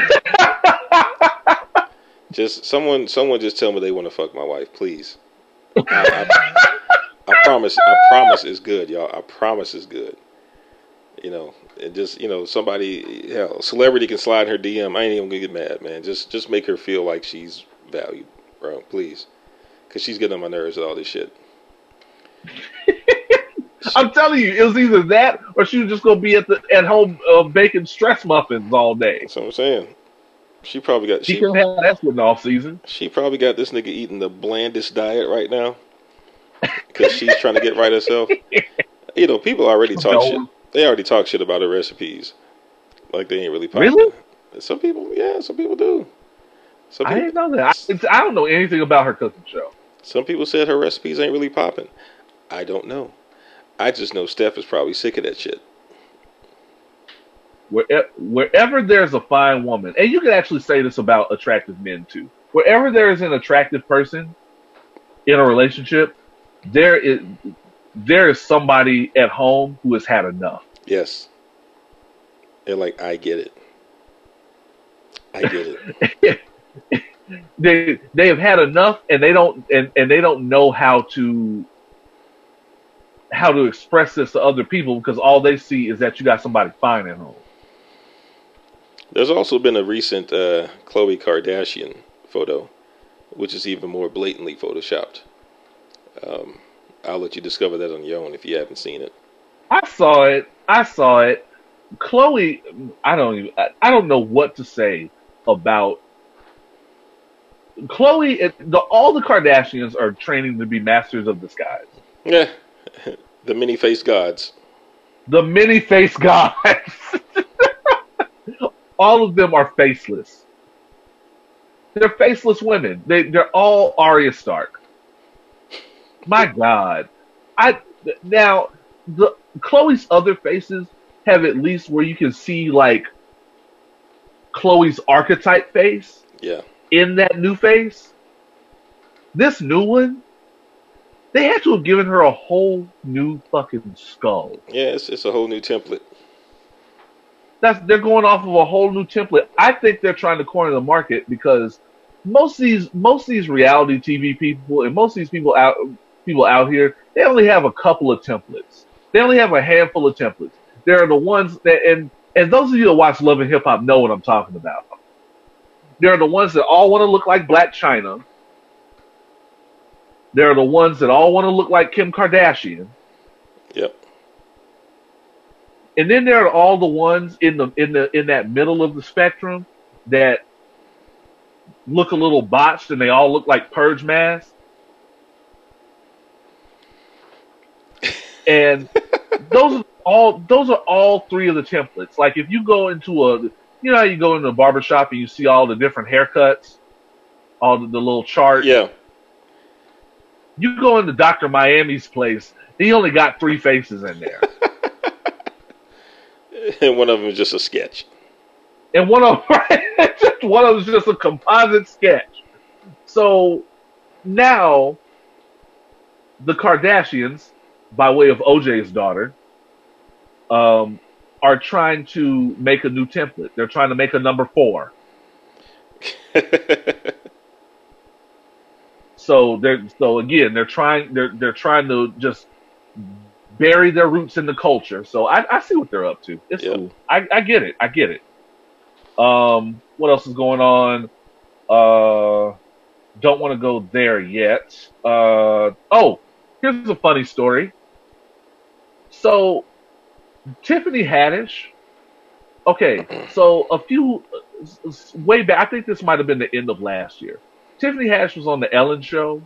*laughs* just someone someone just tell me they want to fuck my wife, please. *laughs* I, I, I promise I promise it's good, y'all. I promise it's good. You know, and just you know somebody hell celebrity can slide in her DM. I ain't even gonna get mad, man. Just just make her feel like she's valued, bro. Please, because she's getting on my nerves with all this shit. *laughs* I'm telling you, it was either that or she was just gonna be at the at home uh, baking stress muffins all day. That's what I'm saying. She probably got She she, couldn't have that in off season. she probably got this nigga eating the blandest diet right now because she's trying to get right herself. *laughs* You know, people already talk No. shit. They already talk shit about her recipes, like they ain't really popping. Really? Some people, yeah, some people do. Some I didn't know that. I, I don't know anything about her cooking show. some people said her recipes ain't really popping. I don't know. I just know Steph is probably sick of that shit. Where, eh, wherever there's a fine woman, and you can actually say this about attractive men too. Wherever there is an attractive person in a relationship, there is there is somebody at home who has had enough. Yes. They're like, I get it. I get it. *laughs* They they have had enough, and they don't and, and they don't know how to how to express this to other people because all they see is that you got somebody fine at home. There's also been a recent uh, Khloe Kardashian photo, which is even more blatantly photoshopped. Um, I'll let you discover that on your own if you haven't seen it. I saw it. I saw it. Khloe, I don't even. I, don't know what to say about Khloe. The, all the Kardashians are training to be masters of disguise. Yeah, *laughs* the many faced gods. The many faced gods. *laughs* all of them are faceless. They're faceless women. They they're all Arya Stark. My God, I now the Khloe's other faces have at least where you can see like Khloe's archetype face Yeah, in that new face. This new one, they had to have given her a whole new fucking skull. yeah, it's, it's a whole new template. That's they're going off of a whole new template. I think they're trying to corner the market because most of these most of these reality TV people and most of these people out people out here they only have a couple of templates. They only have a handful of templates. There are the ones that and and those of you that watch Love and Hip Hop know what I'm talking about. There are the ones that all want to look like Blac Chyna. There are the ones that all want to look like Kim Kardashian. Yep. And then there are all the ones in the in the in that middle of the spectrum that look a little botched and they all look like purge masks. And *laughs* those are all those are all three of the templates. Like if you go into a you know how you go into a barber shop and you see all the different haircuts, all the, the little chart. Yeah. You go into Dr. Miami's place, he only got three faces in there. *laughs* And one of them is just a sketch. and one of *laughs* just one of them is just a composite sketch. So now the Kardashians, by way of OJ's daughter, um, are trying to make a new template. They're trying to make a number four. *laughs* So they're so again they're trying they're they're trying to just bury their roots in the culture. So I, I see what they're up to. It's cool. I, I get it. I get it. Um, what else is going on? Uh, don't want to go there yet. Uh, oh, here's a funny story. So, Tiffany Haddish. Okay, so a few way back, I think this might have been the end of last year. Tiffany Haddish was on the Ellen show,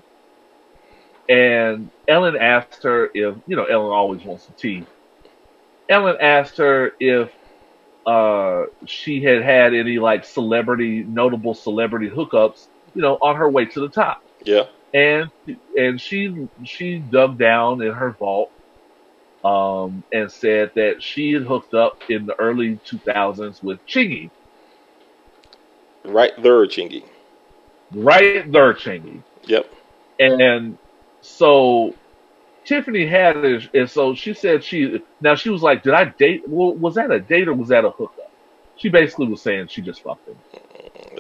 and Ellen asked her if you know Ellen always wants the tea. Ellen asked her if uh, she had had any like celebrity, notable celebrity hookups, you know, on her way to the top Yeah. and and she she dug down in her vault um, and said that she had hooked up in the early 2000s with Chingy, Right there, Chingy. Right there, Chingy, Yep. and so Tiffany Haddish, and so she said she now she was like, did I date? Well, was that a date or was that a hookup? She basically was saying she just fucked him.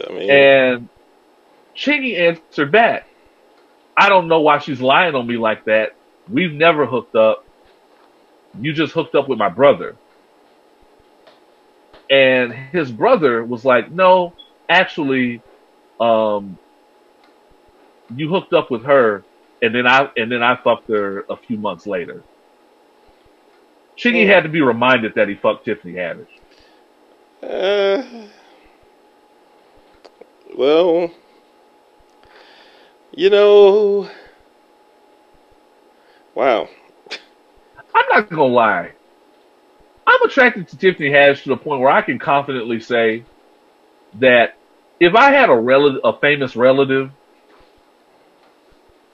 I mean, And Chingy answered back, I don't know why she's lying on me like that. We've never hooked up. You just hooked up with my brother. And his brother was like, No, actually, um, you hooked up with her and then I and then I fucked her a few months later. Chingy had to be reminded that he fucked Tiffany Haddish. uh, well, you know, wow. I'm not gonna lie. I'm attracted to Tiffany Haddish to the point where I can confidently say that if I had a relative, a famous relative,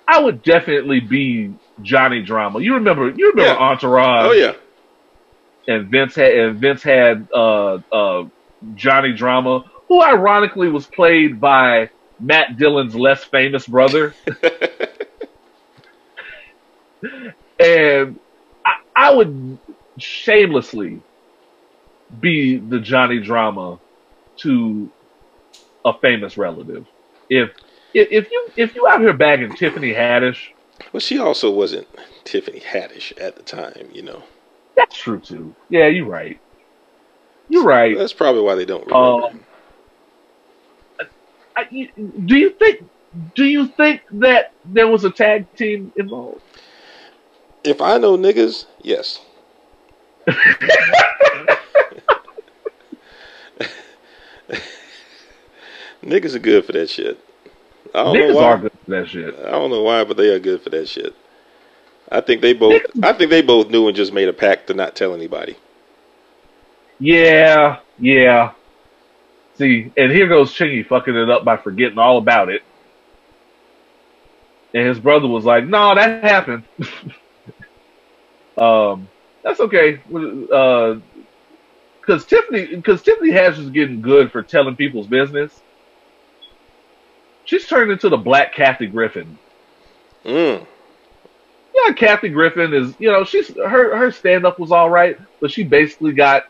I would definitely be Johnny Drama. You remember? You remember Yeah. Entourage? Oh yeah. And Vince had and Vince had uh, uh, Johnny Drama, who ironically was played by Matt Dillon's less famous brother. *laughs* and I, I would shamelessly be the Johnny Drama to a famous relative. If if, you if you out here bagging Tiffany Haddish, Well, she also wasn't Tiffany Haddish at the time, you know. that's true too. Yeah, you're right. You're right. That's probably why they don't remember. Um, I, do you think? Do you think that there was a tag team involved? if I know niggas, yes. *laughs* *laughs* *laughs* niggas are good for that shit. I don't know Niggas why. are good for that shit. I don't know why, but they are good for that shit. I think they both. I think they both knew and just made a pact to not tell anybody. Yeah, yeah. See, and here goes Chingy fucking it up by forgetting all about it. And his brother was like, "No, that happened." *laughs* um, that's okay. Uh, because Tiffany, because Tiffany Haddish is getting good for telling people's business. She's turned into the Black Kathy Griffin. Mm. Yeah, Kathy Griffin is, you know, she's her her stand up was all right, but she basically got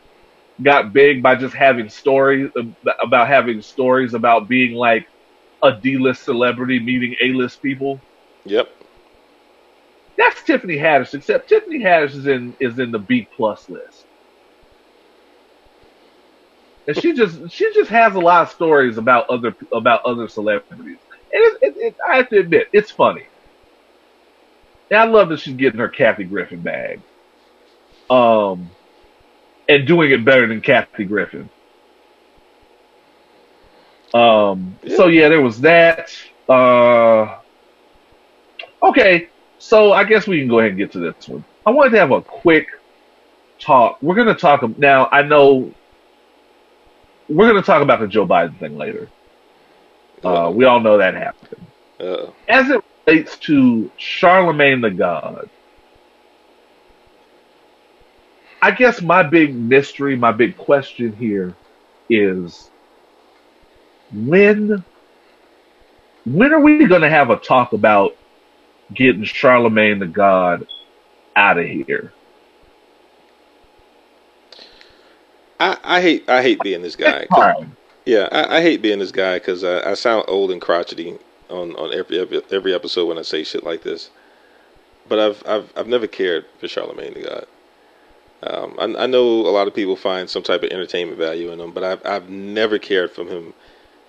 got big by just having stories about having stories about being like a D-list celebrity meeting A-list people. Yep. That's Tiffany Haddish, except Tiffany Haddish is in is in the B plus list. And she just she just has a lot of stories about other about other celebrities, and it, it, it, I have to admit it's funny. And I love that she's getting her Kathy Griffin bag, um, and doing it better than Kathy Griffin. Um, so yeah, there was that. Uh, okay, so I guess we can go ahead and get to this one. I wanted to have a quick talk. We're going to talk now. I know we're going to talk about the Joe Biden thing later. Uh, we all know that happened. Uh, As it relates to Charlamagne the God, I guess my big mystery, my big question here is when when are we going to have a talk about getting Charlamagne the God out of here? I, I hate I hate being this guy. Yeah, I, I hate being this guy because I, I sound old and crotchety on, on every, every every episode when I say shit like this. but I've I've I've never cared for Charlamagne the God. Um, I, I know a lot of people find some type of entertainment value in him, but I've I've never cared from him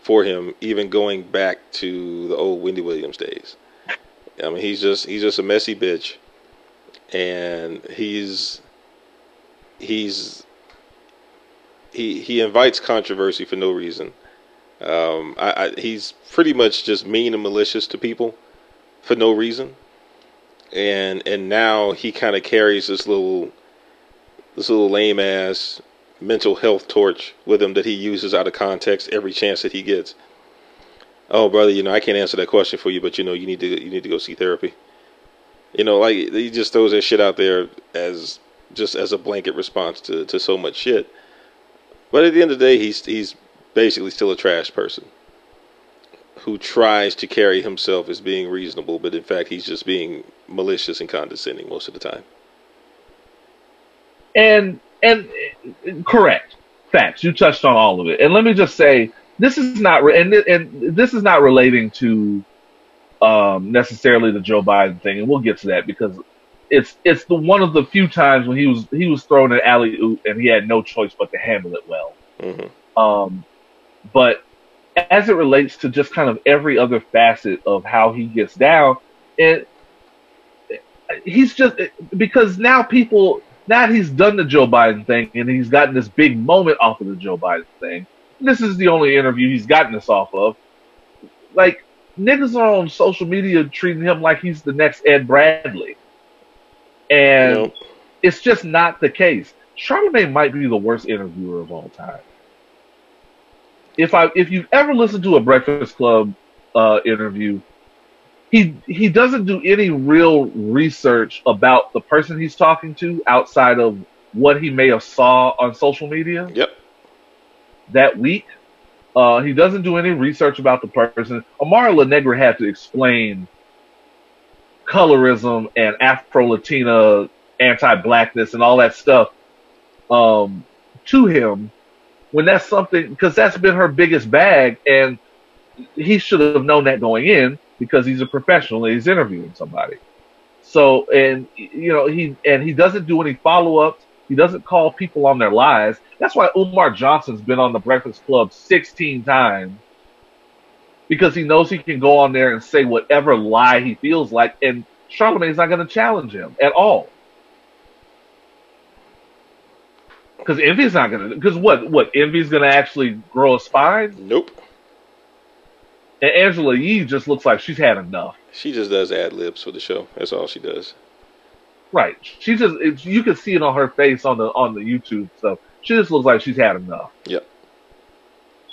for him, even going back to the old Wendy Williams days. I mean, he's just he's just a messy bitch, and he's he's he he invites controversy for no reason. Um, I, I, he's pretty much just mean and malicious to people for no reason, and and now he kind of carries this little this little lame ass mental health torch with him that he uses out of context every chance that he gets. Oh, brother, you know I can't answer that question for you, but you know you need to you need to go see therapy. You know, like he just throws that shit out there as just as a blanket response to, to so much shit. But at the end of the day, he's he's basically still a trash person who tries to carry himself as being reasonable, but in fact he's just being malicious and condescending most of the time. And and correct facts. You touched on all of it. And let me just say, this is not re- and and this is not relating to um, necessarily the Joe Biden thing, and we'll get to that because it's it's the one of the few times when he was he was thrown an alley oop and he had no choice but to handle it well. hmm Um, but as it relates to just kind of every other facet of how he gets down, and he's just because now people now he's done the Joe Biden thing and he's gotten this big moment off of the Joe Biden thing. This is the only interview he's gotten this off of. Like niggas are on social media treating him like he's the next Ed Bradley, and Nope. it's just not the case. Charlamagne might be the worst interviewer of all time. If I if you've ever listened to a Breakfast Club uh, interview, he he doesn't do any real research about the person he's talking to outside of what he may have saw on social media Yep. that week. Uh, he doesn't do any research about the person. Amara La Negra had to explain colorism and Afro Latina anti-blackness and all that stuff um, to him when that's something because that's been her biggest bag, and he should have known that going in because he's a professional and he's interviewing somebody. So and you know he and he doesn't do any follow-ups. He doesn't call people on their lies. That's why Umar Johnson's been on the Breakfast Club 16 times because he knows he can go on there and say whatever lie he feels like, and Charlamagne's not going to challenge him at all. Because Envy's not going to. Because what? What? Envy's going to actually grow a spine, Nope. and Angela Yee just looks like she's had enough. She just does ad libs for the show. That's all she does. Right? She just. It's, you can see it on her face on the on the YouTube stuff. She just looks like she's had enough. Yep.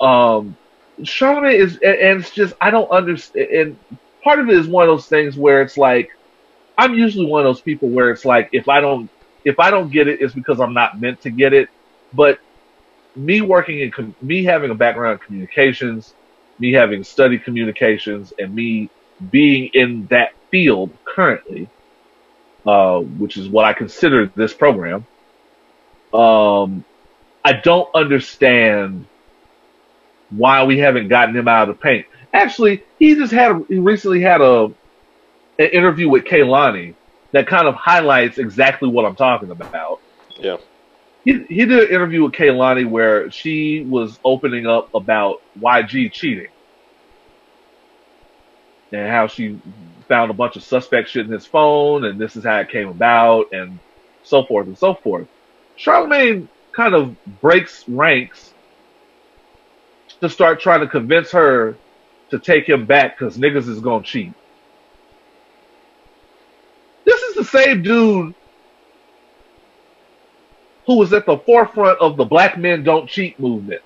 um Charlamagne is and it's just I don't understand and part of it is one of those things where it's like I'm usually one of those people where it's like if I don't if I don't get it it's because I'm not meant to get it. But me working in me having a background in communications me having studied communications and me being in that field currently uh, which is what I consider this program um I don't understand why we haven't gotten him out of the paint. Actually, he just had he recently had a an interview with Kehlani that kind of highlights exactly what I'm talking about. Yeah. He he did an interview with Kehlani where she was opening up about YG cheating and how she found a bunch of suspect shit in his phone and this is how it came about and so forth and so forth. Charlamagne kind of breaks ranks to start trying to convince her to take him back because niggas is gonna cheat. This is the same dude who was at the forefront of the black men don't cheat movement.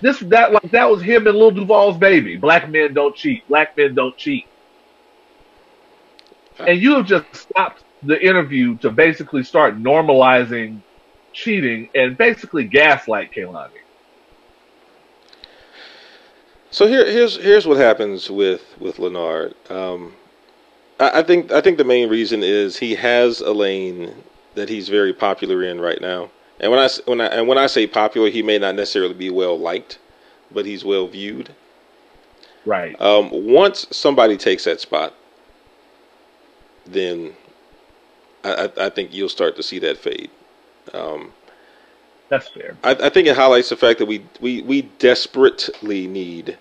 This that like that was him and Lil Duval's baby. Black men don't cheat. Black men don't cheat. And you have just stopped the interview to basically start normalizing cheating and basically gaslight Kehlani. So here, here's here's what happens with with Lenard. Um, I, I think I think the main reason is he has a lane that he's very popular in right now. And when I when I and when I say popular, he may not necessarily be well liked, but he's well viewed. Right. Um, once somebody takes that spot, then I, I think you'll start to see that fade. Um, That's fair. I, I think it highlights the fact that we, we, we desperately need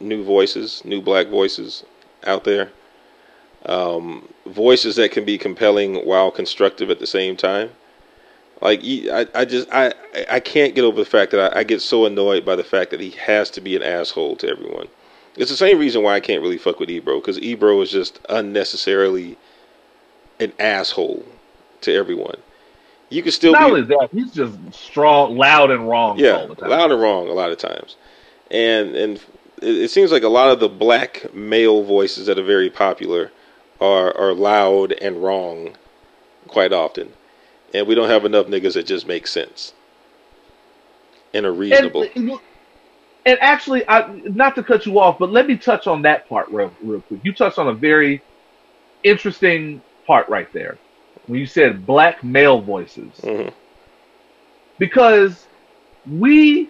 new voices, new black voices out there. Um, voices that can be compelling while constructive at the same time. Like I, I just I, I can't get over the fact that I, I get so annoyed by the fact that he has to be an asshole to everyone. It's the same reason why I can't really fuck with Ebro because Ebro is just unnecessarily an asshole to everyone. You can still Not be only that, he's just strong, loud, and wrong yeah, all the time. loud and wrong a lot of times, and and it, it seems like a lot of the black male voices that are very popular are are loud and wrong quite often, and we don't have enough niggas that just make sense and are reasonable. And, and actually, I, not to cut you off, but let me touch on that part real, real quick. You touched on a very interesting part right there when you said black male voices. Mhm. Because we,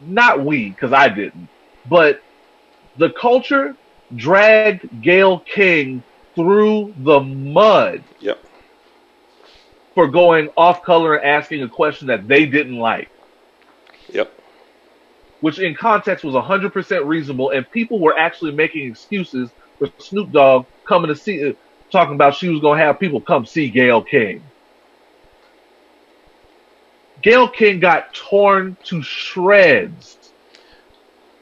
not we, because I didn't, but the culture dragged Gayle King through the mud Yep. for going off color and asking a question that they didn't like. Yep. which in context was 100% reasonable, and people were actually making excuses for Snoop Dogg coming to see, talking about she was going to have people come see Gayle King. Gayle King got torn to shreds.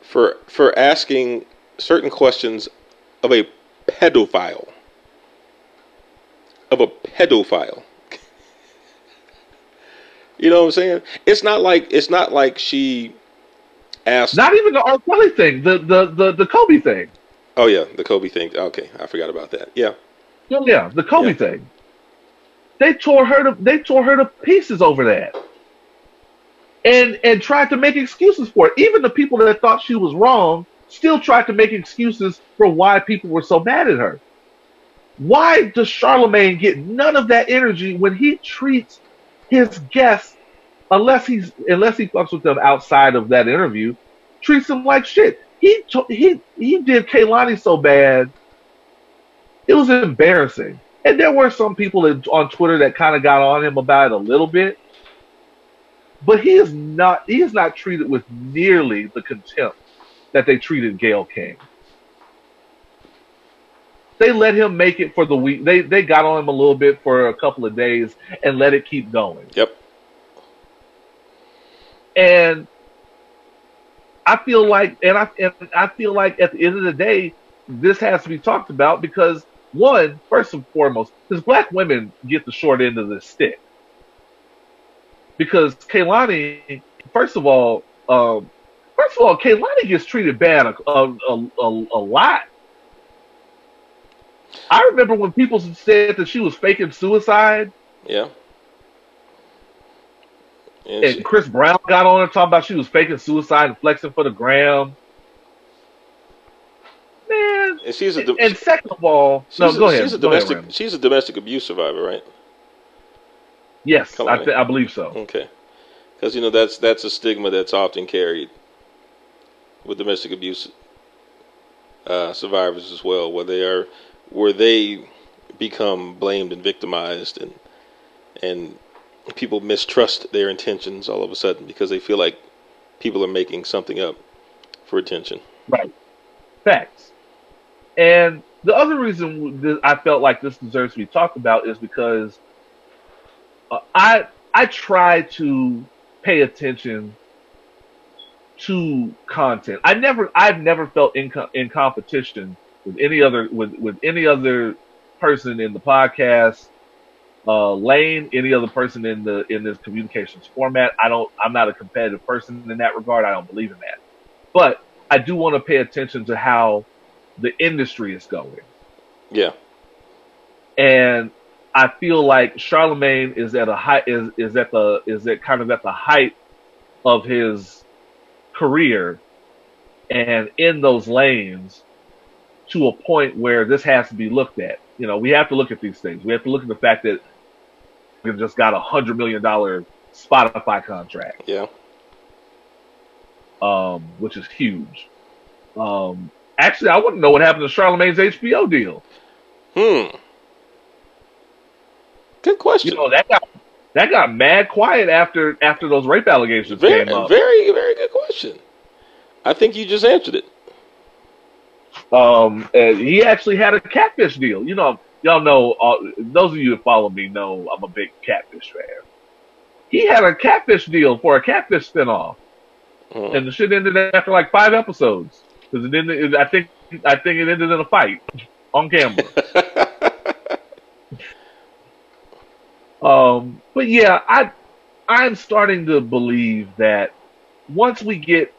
For for asking certain questions of a pedophile. Of a pedophile. *laughs* you know what I'm saying? It's not like it's not like she asked Not even the R. Kelly thing, the, the, the, the Kobe thing. Oh yeah, the Kobe thing. Okay, I forgot about that. Yeah. Yeah, the Kobe Yeah. thing. They tore her to they tore her to pieces over that. And and tried to make excuses for it. Even the people that thought she was wrong still tried to make excuses for why people were so mad at her. Why does Charlamagne get none of that energy when he treats his guests, unless he's unless he fucks with them outside of that interview, treats them like shit. He he he did Kehlani so bad it was embarrassing. And there were some people that, on Twitter that kind of got on him about it a little bit. But he is not he is not treated with nearly the contempt that they treated Gayle King. They let him make it for the week. They they got on him a little bit for a couple of days and let it keep going. Yep. And I feel like, and I and I feel like at the end of the day, this has to be talked about because one, first and foremost, because black women get the short end of the stick. Because Kehlani, first of all, um, first of all, Kehlani gets treated bad a, a, a, a, lot. I remember when people said that she was faking suicide, Yeah. And she- Chris Brown got on her talking about she was faking suicide and flexing for the gram. Man, and she's a and, second of all, no, she's a- go ahead. She's a Go ahead, domestic. She's a domestic abuse survivor, right? Yes, I, th- I believe so. Okay. Because you know that's that's a stigma that's often carried with domestic abuse uh, survivors as well, where they are where they become blamed and victimized, and and people mistrust their intentions all of a sudden because they feel like people are making something up for attention. Right. Facts. And the other reason I felt like this deserves to be talked about is because uh, I I try to pay attention to content. I never I've never felt in in competition with any other with with any other person in the podcast uh, lane, any other person in the in this communications format. I don't. I'm not a competitive person in that regard. I don't believe in that. But I do want to pay attention to how the industry is going, Yeah. and I feel like Charlamagne is at a height is is at the is at kind of at the height of his career, and in those lanes to a point where this has to be looked at. You know, we have to look at these things. We have to look at the fact that we just got a hundred million dollar Spotify contract, Yeah. um, which is huge. Um, actually, I want to know what happened to Charlamagne's HBO deal. Hmm. Good question. You know that got that got mad quiet after after those rape allegations very, came up. very, very good question. I think you just answered it. Um, he actually had a catfish deal. You know, y'all know. Uh, those of you that follow me know I'm a big catfish fan. He had a catfish deal for a catfish spinoff, Hmm. and the shit ended after like five episodes because it ended. I think I think it ended in a fight on camera. *laughs* Um, but yeah, I I'm starting to believe that once we get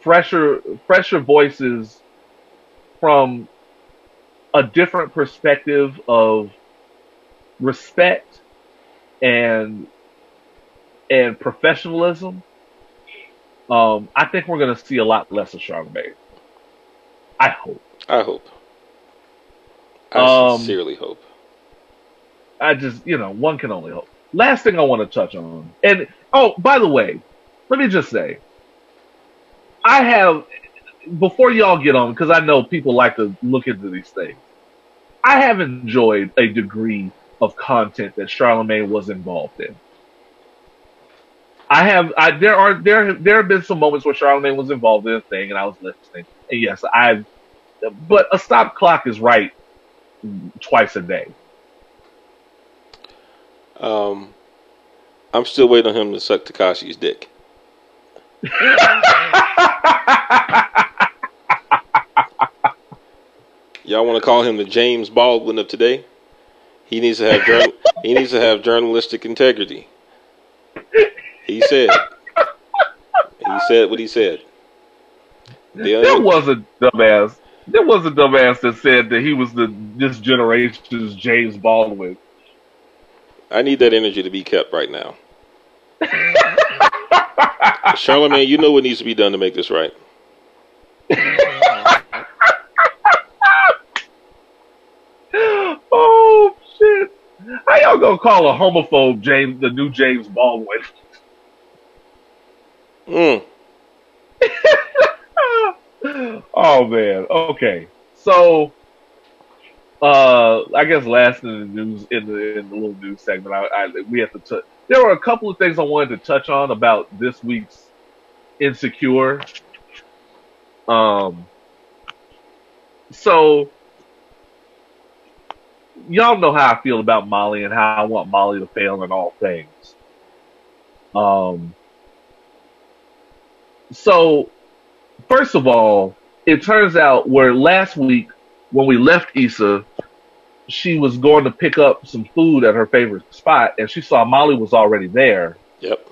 fresher fresher voices from a different perspective of respect and and professionalism, um, I think we're going to see a lot less of Charlamagne. I hope. I hope. I Um, sincerely hope. I just, you know, one can only hope. Last thing I want to touch on, and oh, by the way, let me just say, I have, before y'all get on, because I know people like to look into these things, I have enjoyed a degree of content that Charlamagne was involved in. I have, I there are there there have been some moments where Charlamagne was involved in a thing, and I was listening, and yes, I, but a stop clock is right twice a day. Um, I'm still waiting on him to suck Tekashi's dick. *laughs* Y'all want to call him the James Baldwin of today? He needs to have journal- he needs to have journalistic integrity. He said. He said what he said. The There only- was a dumbass. There was a dumbass that said that he was the this generation's James Baldwin. I need that energy to be kept right now. Charlamagne, you know what needs to be done to make this right. *laughs* Oh shit! How y'all gonna call a homophobe James the new James Baldwin? Mm. *laughs* oh man. Okay. So, uh, I guess last in the news in the in the little news segment, I, I we have to touch. There were a couple of things I wanted to touch on about this week's Insecure. Um. So, y'all know how I feel about Molly and how I want Molly to fail in all things. Um. So, first of all, it turns out where last week when we left Issa, she was going to pick up some food at her favorite spot, and she saw Molly was already there, Yep.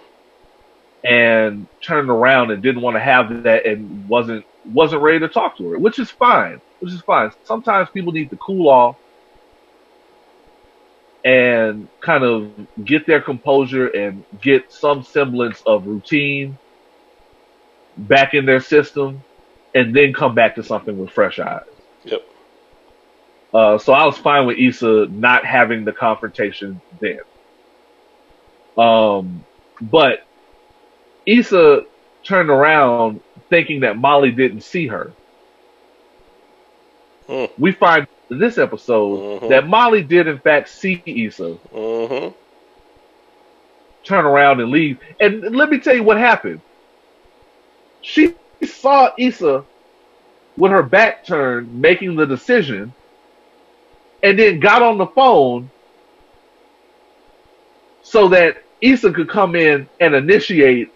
and turned around and didn't want to have that, and wasn't wasn't ready to talk to her, which is fine, which is fine. Sometimes people need to cool off and kind of get their composure and get some semblance of routine back in their system, and then come back to something with fresh eyes. Yep. Uh, so I was fine with Issa not having the confrontation then. Um, but Issa turned around thinking that Molly didn't see her. Hmm. We find in this episode Mhm. that Molly did in fact see Issa Mm-hmm. turn around and leave. And let me tell you what happened. She saw Issa with her back turned making the decision and then got on the phone so that Issa could come in and initiate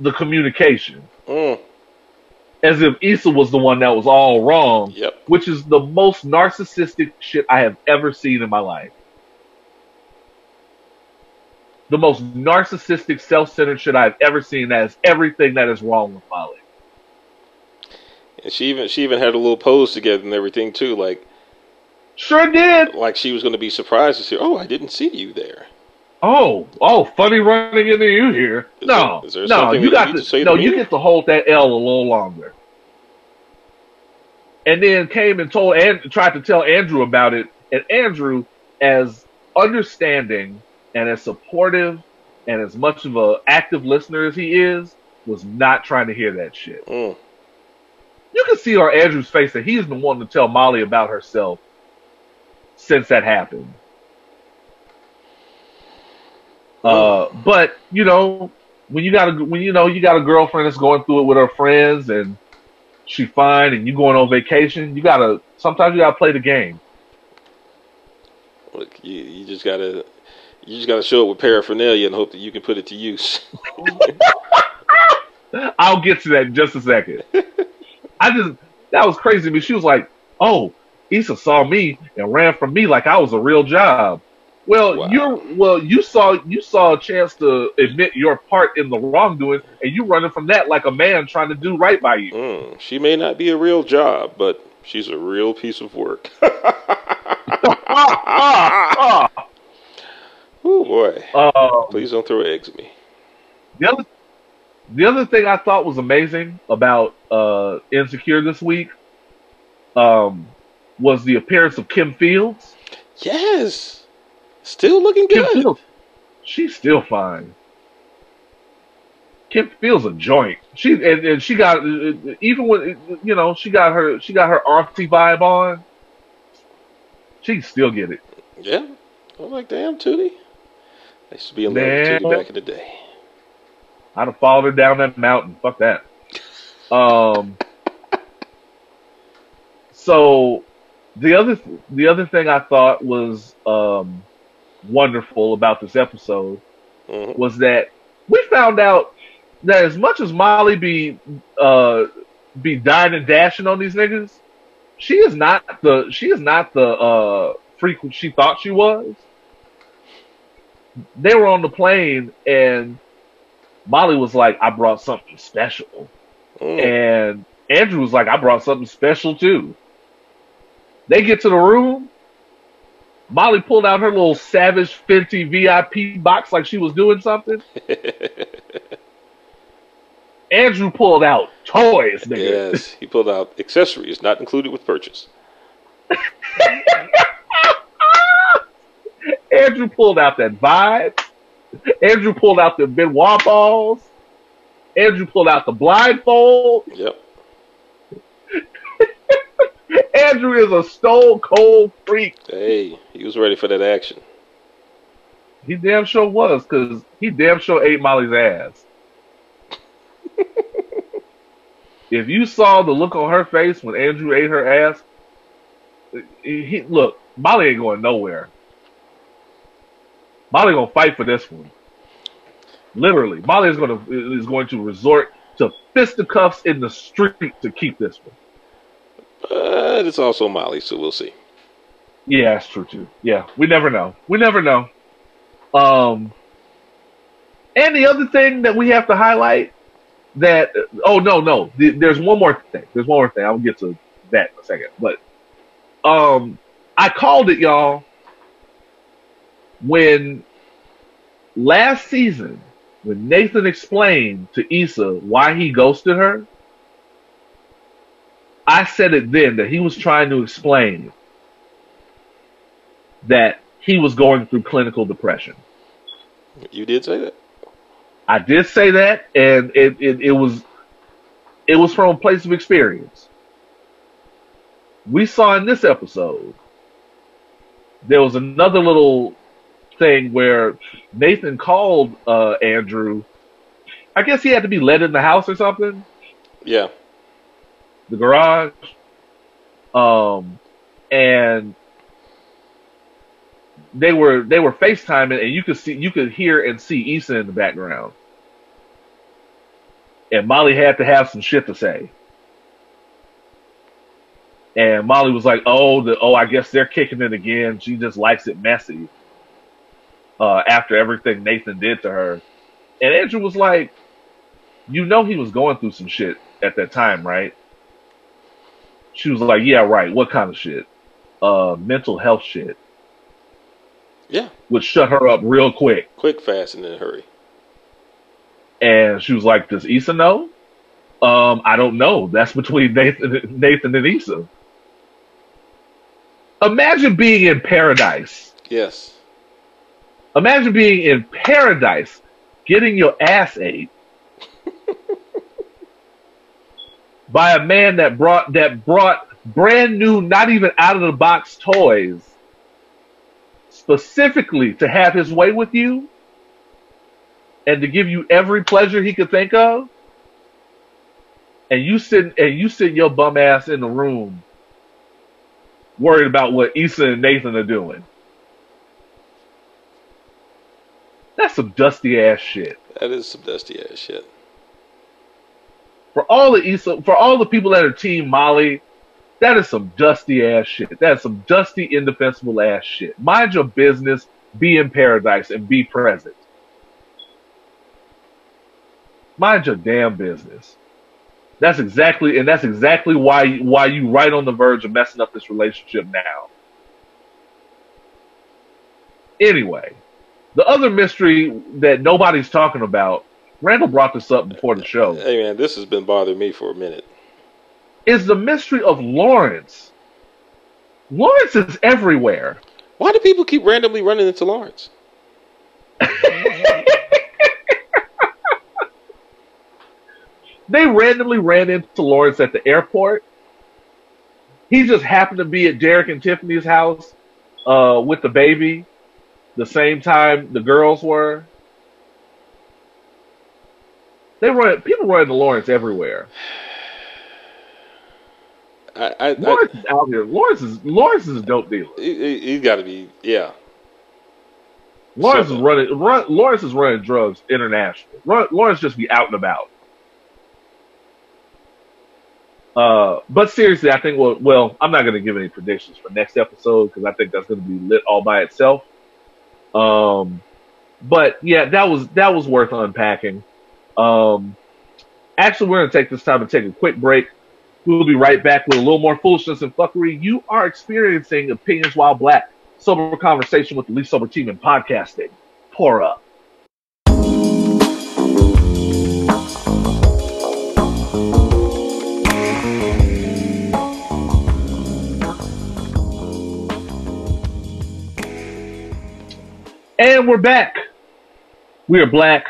the communication Mm. as if Issa was the one that was all wrong, Yep. which is the most narcissistic shit I have ever seen in my life. The most narcissistic, self-centered shit I've ever seen. That is everything that is wrong with Molly. And she even she even had a little pose together and everything too, like Sure did. like she was going to be surprised to see. Oh, I didn't see you there. Oh, oh, funny running into you here. Is no, there- is there no, you got you to, no, you get to hold that L a little longer. And then came and told and tried to tell Andrew about it, and Andrew, as understanding and as supportive and as much of a active listener as he is, was not trying to hear that shit. Mm. you can see on Andrew's face that he's been wanting to tell Molly about herself since that happened. Uh, but you know, when you got a when you know you got a girlfriend that's going through it with her friends and she fine and you going on vacation, you gotta sometimes you gotta play the game. Look, you, you just gotta you just gotta show up with paraphernalia and hope that you can put it to use. *laughs* I'll get to that in just a second. *laughs* I just that was crazy to me. She was like, "Oh, Issa saw me and ran from me like I was a real job." Well, Wow. you're well. You saw you saw a chance to admit your part in the wrongdoing, and you running from that like a man trying to do right by you. Mm, she may not be a real job, but she's a real piece of work. *laughs* Ah, ah, ah. Oh boy! Um, Please don't throw eggs at me. The other, the other thing I thought was amazing about uh, Insecure this week um, was the appearance of Kim Fields. Yes, still looking Kim good. Fields, she's still fine. Kim Fields a joint. She and, and she got even when you know she got her she got her auntie vibe on. She can still get it. Yeah, I'm like, damn, Tootie. I used to be in love with back in the day. I'd have followed her down that mountain. Fuck that. Um. So, the other the other thing I thought was um, wonderful about this episode Mhm. was that we found out that as much as Molly be uh, be dying and dashing on these niggas, she is not the she is not the uh, freak she thought she was. They were on the plane and Molly was like, "I brought something special," Mm. and Andrew was like, "I brought something special too." They get to the room. Molly pulled out her little Savage Fenty VIP box like she was doing something. *laughs* Andrew pulled out toys, nigga. yes, he pulled out accessories not included with purchase. *laughs* Andrew pulled out that vibe. Andrew pulled out the Ben Wa balls. Andrew pulled out the blindfold. Yep. *laughs* Andrew is a stone cold freak. Hey, he was ready for that action. He damn sure was, because he damn sure ate Molly's ass. *laughs* if you saw the look on her face when Andrew ate her ass, he- look, Molly ain't going nowhere. Molly gonna fight for this one. Literally, Molly is gonna is going to resort to fisticuffs in the street to keep this one. But it's also Molly, so we'll see. Yeah, that's true too. Yeah, we never know. We never know. Um, and the other thing that we have to highlight that oh no no there's one more thing. There's one more thing. I'll get to that in a second. But um, I called it y'all when last season when Nathan explained to Issa why he ghosted her. I said it then that he was trying to explain that he was going through clinical depression. You did say that. I did say that, and it, it, it was it was from a place of experience. We saw in this episode there was another little thing where Nathan called uh, Andrew. I guess he had to be let in the house or something, Yeah. the garage. Um, and they were they were FaceTiming and you could see you could hear and see Issa in the background. And Molly had to have some shit to say. And Molly was like, "Oh, the oh, I guess they're kicking it again. She just likes it messy." Uh, after everything Nathan did to her, and Andrew was like, "You know, he was going through some shit at that time, right?" She was like, "Yeah, right. What kind of shit? Uh, mental health shit." Yeah. Would shut her up real quick. Quick, fast, and in a hurry. And she was like, "Does Issa know?" Um, I don't know. That's between Nathan, Nathan and Issa. Imagine being in paradise. Yes. Imagine being in paradise, getting your ass ate, *laughs* by a man that brought that brought brand new, not even out of the box toys specifically to have his way with you and to give you every pleasure he could think of, and you sit and you sit your bum ass in the room worried about what Issa and Nathan are doing. That's some dusty ass shit. That is some dusty ass shit. For all the Issa, for all the people that are Team Molly, that is some dusty ass shit. That's some dusty, indefensible ass shit. Mind your business, be in paradise, and be present. Mind your damn business. That's exactly, and that's exactly why why you right on the verge of messing up this relationship now. Anyway, the other mystery that nobody's talking about, Randle brought this up before the show, Hey man, this has been bothering me for a minute. is the mystery of Lawrence. Lawrence is everywhere. Why do people keep randomly running into Lawrence? *laughs* They randomly ran into Lawrence at the airport. He just happened to be at Derek and Tiffany's house uh, with the baby the same time the girls were. They run people run into Lawrence everywhere. *sighs* I, I, I Lawrence is out here. Lawrence is Lawrence is a dope dealer. he, he, has got to be, yeah. Lawrence is running. Run, Lawrence is running drugs internationally. Run, Lawrence just be out and about. Uh, but seriously, I think well, well, I'm not going to give any predictions for next episode because I think that's going to be lit all by itself. Um, but yeah, that was that was worth unpacking. Um, actually, we're to take this time and take a quick break. We'll be right back with a little more foolishness and fuckery. You are experiencing opinions while black. Sober conversation with the least sober team in podcasting. Pour up. And we're back. We are black.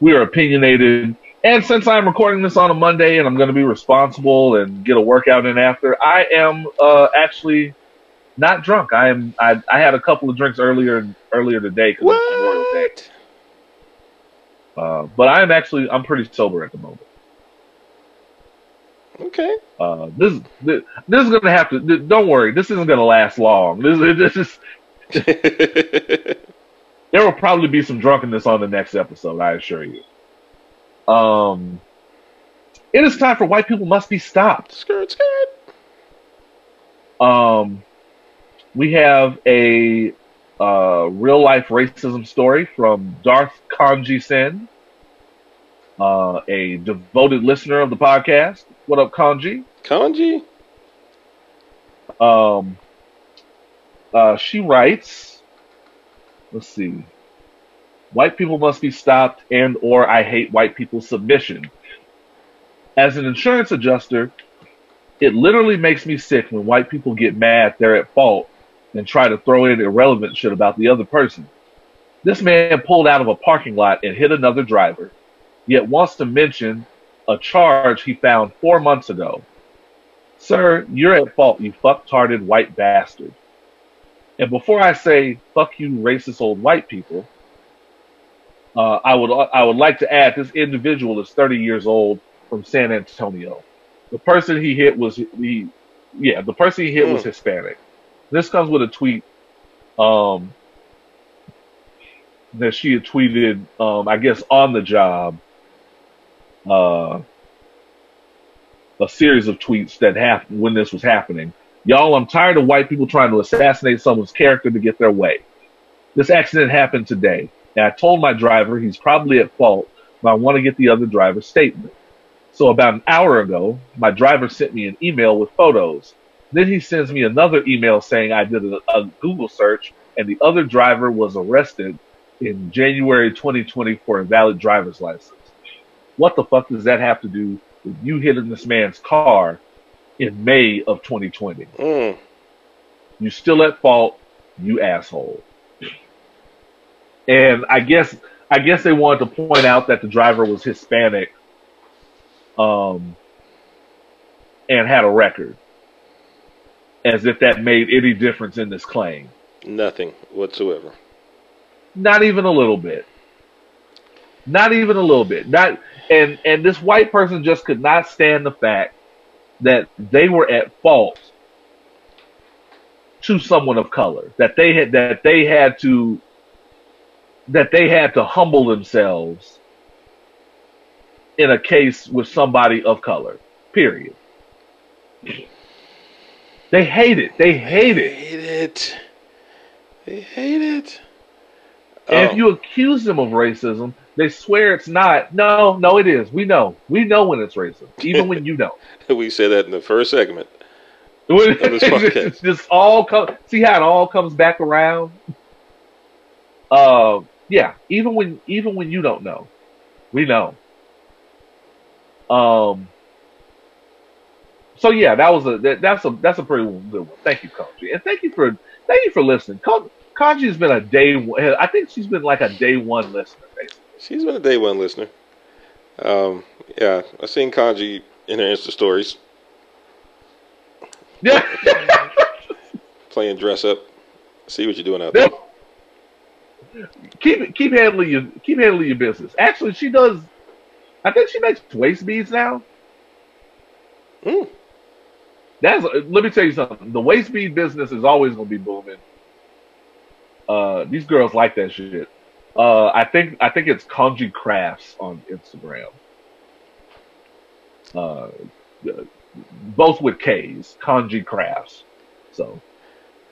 We are opinionated. And since I'm recording this on a Monday and I'm going to be responsible and get a workout in after, I am uh, actually not drunk. I am. I, I had a couple of drinks earlier earlier today because it's Memorial Day. What? Uh, but I am actually I'm pretty sober at the moment. Okay. Uh, this this, this is gonna have to. Don't worry, this isn't gonna last long. This this is *laughs* *laughs* there will probably be some drunkenness on the next episode. I assure you. Um, it is time for white people must be stopped. skirt, skirt. Um, we have a uh, real life racism story from Darth Kanji Sen, uh, a devoted listener of the podcast. What up, Kanji? Kanji? Um, uh, she writes, let's see, white people must be stopped and or I hate white people submission. As an insurance adjuster, it literally makes me sick when white people get mad they're at fault and try to throw in irrelevant shit about the other person. This man pulled out of a parking lot and hit another driver, yet wants to mention a charge he found four months ago. Sir, you're at fault, you fucktarded white bastard. And before I say fuck you, racist old white people, uh, I would I would like to add this individual is 30 years old from San Antonio. The person he hit was he, yeah, the person he hit was Mm. Hispanic. This comes with a tweet um, that she had tweeted, um, I guess, on the job. Uh, a series of tweets that happened when this was happening. Y'all, I'm tired of white people trying to assassinate someone's character to get their way. This accident happened today, and I told my driver he's probably at fault, but I want to get the other driver's statement. So about an hour ago, my driver sent me an email with photos. Then he sends me another email saying I did a, a Google search and the other driver was arrested in January 2020 for a valid driver's license. What the fuck does that have to do with you hitting this man's car in May of 2020? Mm. You still at fault, you asshole. And I guess I guess they wanted to point out that the driver was Hispanic. Um and had a record. As if that made any difference in this claim. Nothing whatsoever. Not even a little bit. Not even a little bit. Not and and this white person just could not stand the fact that they were at fault to someone of color. That they had that they had to that they had to humble themselves in a case with somebody of color. Period. They hate it. They hate it. they Hate it. They hate it. Oh. if you accuse them of racism, they swear it's not. No, no, it is. We know. We know when it's racist, even when you know. *laughs* we said that in the first segment. *laughs* It's just all come. See how it all comes back around. Uh, yeah. Even when even when you don't know, we know. Um. So yeah, that was a that, that's a that's a pretty good one. Thank you, Kanji, and thank you for thank you for listening. Kanji has been a day one. I think she's been like a day one listener, basically. She's been a day one listener. Um, yeah, I seen Kanji in her Insta stories Yeah. *laughs* playing dress up. See what you're doing out there. keep keep handling your keep handling your business. Actually, she does. I think she makes waist beads now. Mm. That's let me tell you something. The waist bead business is always going to be booming. Uh, these girls like that shit. Uh, I think I think it's Kanji Crafts on Instagram. Uh, both with K's, Kanji Crafts. So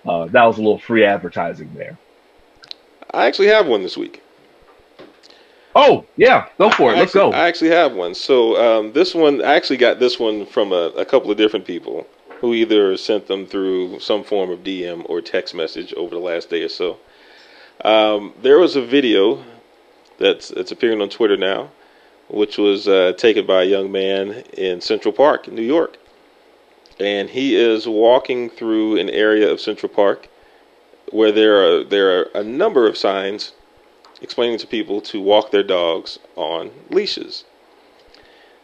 uh, that was a little free advertising there. I actually have one this week. Oh yeah, go for it. I Let's actually, go. I actually have one. So um, this one, I actually got this one from a, a couple of different people who either sent them through some form of DM or text message over the last day or so. Um, there was a video that's that's appearing on Twitter now, which was uh, taken by a young man in Central Park, New York, and he is walking through an area of Central Park where there are there are a number of signs explaining to people to walk their dogs on leashes.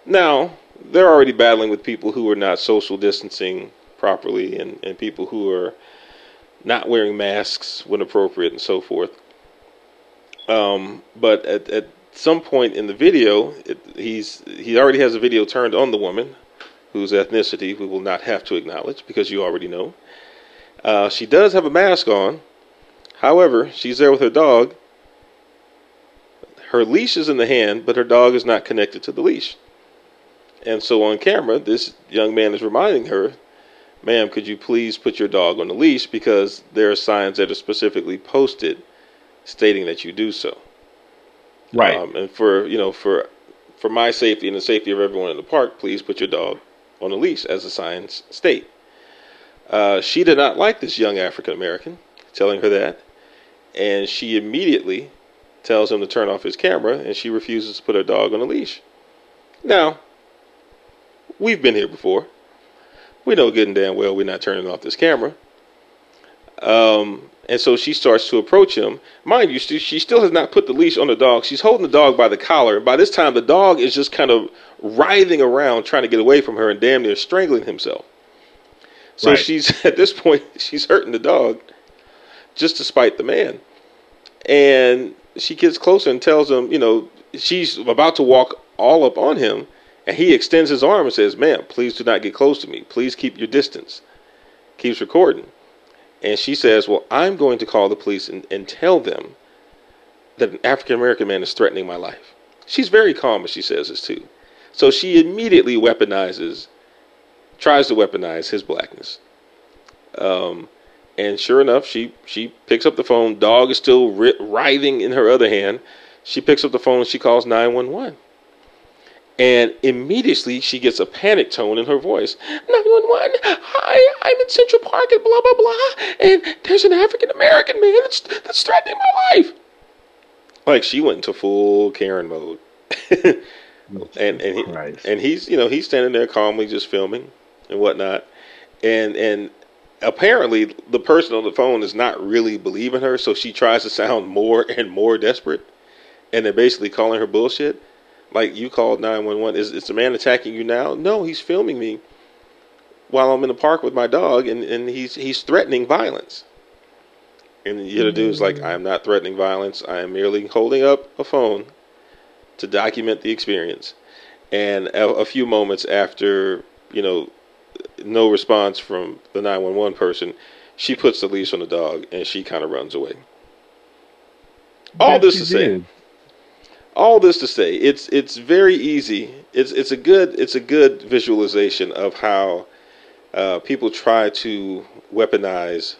Now, they're already battling with people who are not social distancing properly and, and people who are not wearing masks when appropriate and so forth. Um, but at, at some point in the video, it, he's he already has a video turned on the woman whose ethnicity we will not have to acknowledge because you already know. Uh, she does have a mask on. However, she's there with her dog. Her leash is in the hand, but her dog is not connected to the leash. And so on camera, this young man is reminding her, ma'am, could you please put your dog on the leash because there are signs that are specifically posted stating that you do so. Right. Um, and for you know, for for my safety and the safety of everyone in the park, please put your dog on a leash, as the signs state. Uh, she did not like this young African American telling her that, and she immediately tells him to turn off his camera, and she refuses to put her dog on a leash. Now, we've been here before. We know good and damn well we're not turning off this camera. Um, and so she starts to approach him. Mind you, she still has not put the leash on the dog. She's holding the dog by the collar. And by this time, the dog is just kind of writhing around trying to get away from her and damn near strangling himself. So Right. she's, *laughs* at this point, she's hurting the dog just to spite the man. And she gets closer and tells him, you know, she's about to walk all up on him. And he extends his arm and says, ma'am, please do not get close to me. Please keep your distance. Keeps recording. And she says, Well, I'm going to call the police and, and tell them that an African American man is threatening my life. She's very calm as she says this too. So she immediately weaponizes, tries to weaponize his blackness. Um, and sure enough, she, she picks up the phone. Dog is still writhing in her other hand. She picks up the phone and she calls 911. And immediately she gets a panic tone in her voice. 911, hi, I'm in Central Park and blah, blah, blah. And there's an African American man that's, that's threatening my life. Like she went into full Karen mode. *laughs* and and he, and he's you know he's standing there calmly just filming and whatnot and and apparently the person on the phone is not really believing her so she tries to sound more and more desperate and they're basically calling her bullshit like you called 911 is, is the man attacking you now no he's filming me while I'm in the park with my dog, and, and he's he's threatening violence. And the other dude's like, I am not threatening violence. I am merely holding up a phone to document the experience. And a, a few moments after, you know, no response from the 911 person, she puts the leash on the dog and she kind of runs away. All this she to say, did. All this to say, it's it's very easy. It's it's a good it's a good visualization of how uh, people try to weaponize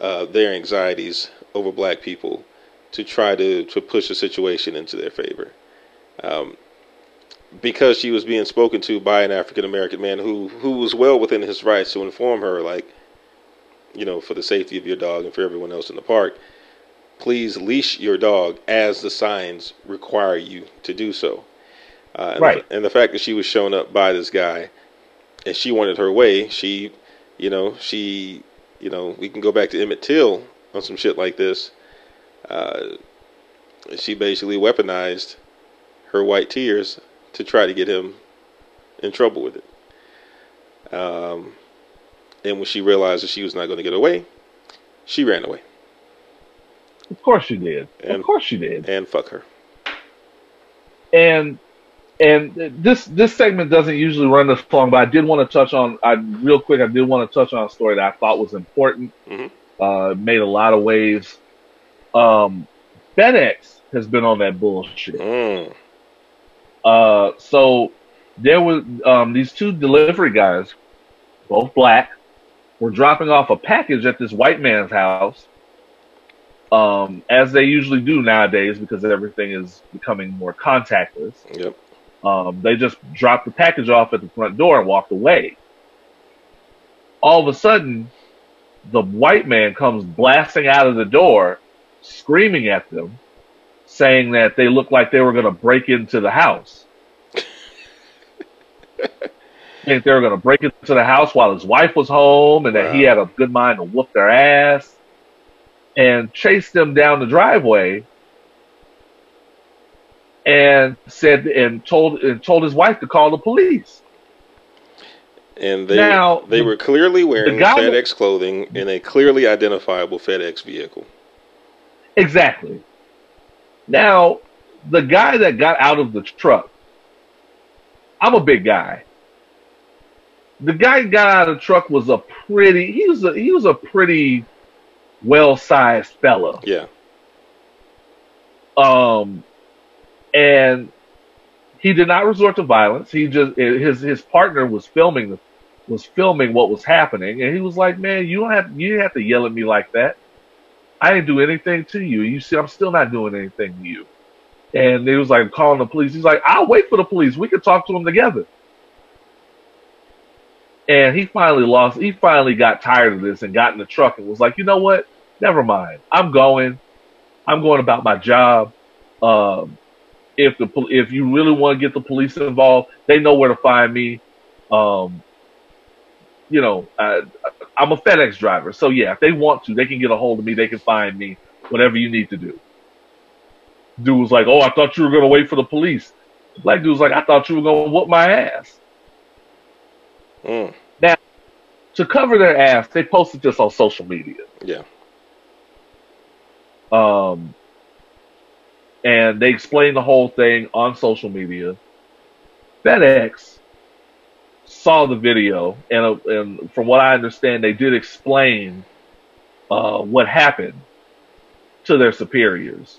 uh, their anxieties over black people to try to to push the situation into their favor. Um, because she was being spoken to by an African American man who who was well within his rights to inform her, like, you know, for the safety of your dog and for everyone else in the park, please leash your dog as the signs require you to do so. Uh, and, Right. the, and the fact that she was shown up by this guy and she wanted her way, she, you know, she, you know, we can go back to Emmett Till on some shit like this. Uh, she basically weaponized her white tears to try to get him in trouble with it. Um, and when she realized that she was not going to get away, she ran away Of course you did. And- of course you did. and fuck her. and and this this segment doesn't usually run this long, but I did want to touch on. I real quick. I did want to touch on a story that I thought was important. Mhm. Uh, made a lot of waves. Um, FedEx has been on that bullshit. Mm, Uh, so there was um, these two delivery guys, both black, were dropping off a package at this white man's house, um, as they usually do nowadays because everything is becoming more contactless. yep. Um, they just dropped the package off at the front door and walked away. All of a sudden, the white man comes blasting out of the door, screaming at them, saying that they looked like they were going to break into the house. think *laughs* they were going to break into the house while his wife was home and that he had a good mind to whoop their ass and chased them down the driveway and said and told and told his wife to call the police. And they Now, they were clearly wearing FedEx clothing in a clearly identifiable FedEx vehicle. Exactly. Now, the guy that got out of the truck, I'm a big guy. The guy got out of the truck was a pretty he was a he was a pretty well sized fella. Yeah. Um and he did not resort to violence. He just his his partner was filming the was filming what was happening and he was like, "Man, you don't have you didn't have to yell at me like that. I didn't do anything to you. You see, I'm still not doing anything to you." And he was like calling the police. He's like, "I'll wait for the police. We can talk to them together." And he finally lost. He finally got tired of this and got in the truck and was like, "You know what? Never mind. I'm going. I'm going about my job. Um, if the if you really want to get the police involved, they know where to find me. Um, you know, I, I'm a FedEx driver, so yeah, if they want to, they can get a hold of me. They can find me. Whatever you need to do." Dude was like, "Oh, I thought you were gonna wait for the police." Black dude was like, "I thought you were gonna whoop my ass." Mm, To cover their ass, they posted this on social media. yeah. Um, and they explained the whole thing on social media. FedEx saw the video, and, uh, and from what I understand, they did explain uh, what happened to their superiors.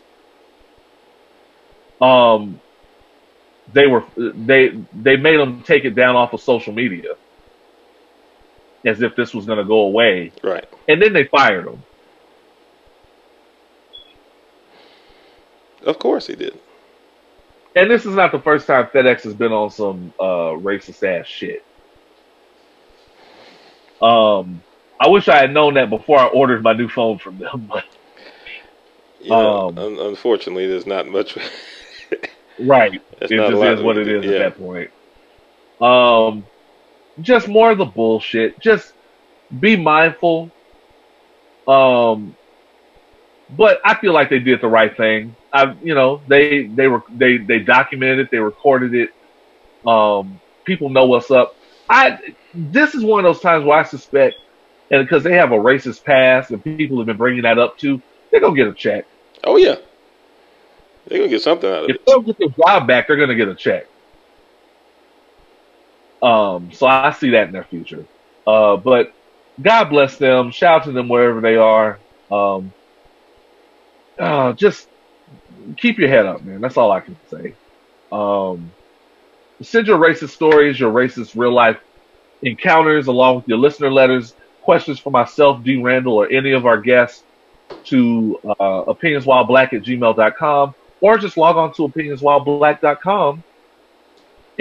Um, they were they they made them take it down off of social media, as if this was going to go away, Right. and then they fired him. Of course he did. And this is not the first time FedEx has been on some uh, racist ass shit. Um, I wish I had known that before I ordered my new phone from them. *laughs* But You Um, un- unfortunately, there's not much. *laughs* right, There's it just is what it is. Yeah. at that point. Um, just more of the bullshit. Just be mindful. Um, but I feel like they did the right thing. I, you know, they they were they they documented it, they recorded it. Um, people know what's up. I this is one of those times where I suspect, and because they have a racist past and people have been bringing that up too, they're gonna get a check. Oh yeah, they're gonna get something out of If it. If they don't get their job back, they're gonna get a check. Um, so I see that in their future. Uh, but God bless them. Shout out to them wherever they are. Um, uh, just keep your head up, man. That's all I can say. Um, send your racist stories, your racist real life encounters, along with your listener letters, questions for myself, D. Randle, or any of our guests to uh, opinionswhileblack at gmail.com or just log on to opinionswhileblack.com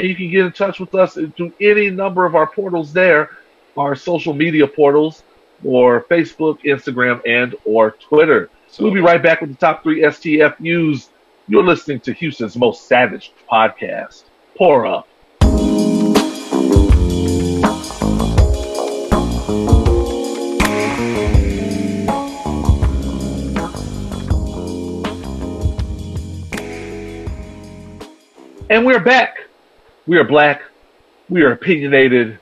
and you can get in touch with us through any number of our portals there, our social media portals, or Facebook, Instagram, and or Twitter. So, We'll be right back with the top three STFUs. You're listening to Houston's most savage podcast. Pour up. And we're back. We are black. We are opinionated.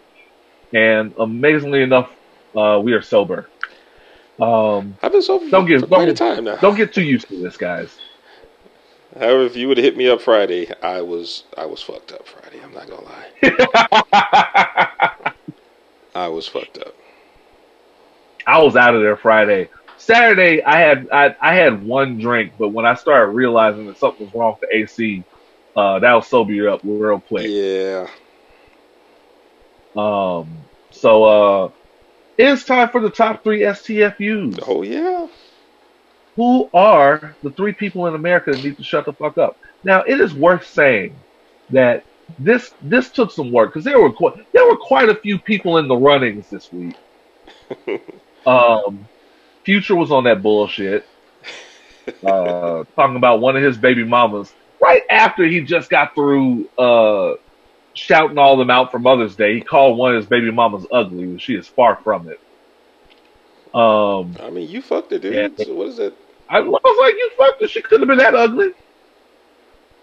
And amazingly enough, uh, we are sober. Um, I've been sober don't get for quite a time now. don't get too used to this, guys. However, if you would have hit me up Friday, I was I was fucked up Friday. I'm not gonna lie. *laughs* I was fucked up. I was out of there Friday. Saturday, I had I, I had one drink, but when I started realizing that something was wrong with the AC, uh, that will sober you up real quick. Yeah. Um, so uh, it's time for the top three STFUs. Oh yeah. Who are the three people in America that need to shut the fuck up? Now, it is worth saying that this this took some work because there were quite, there were quite a few people in the runnings this week. *laughs* um, Future was on that bullshit, *laughs* uh, talking about one of his baby mamas right after he just got through uh, shouting all them out for Mother's Day. He called one of his baby mamas ugly, and she is far from it. Um, I mean, you fucked it, dude. Yeah. So what is it? I was like, you fucked it. She couldn't have been that ugly.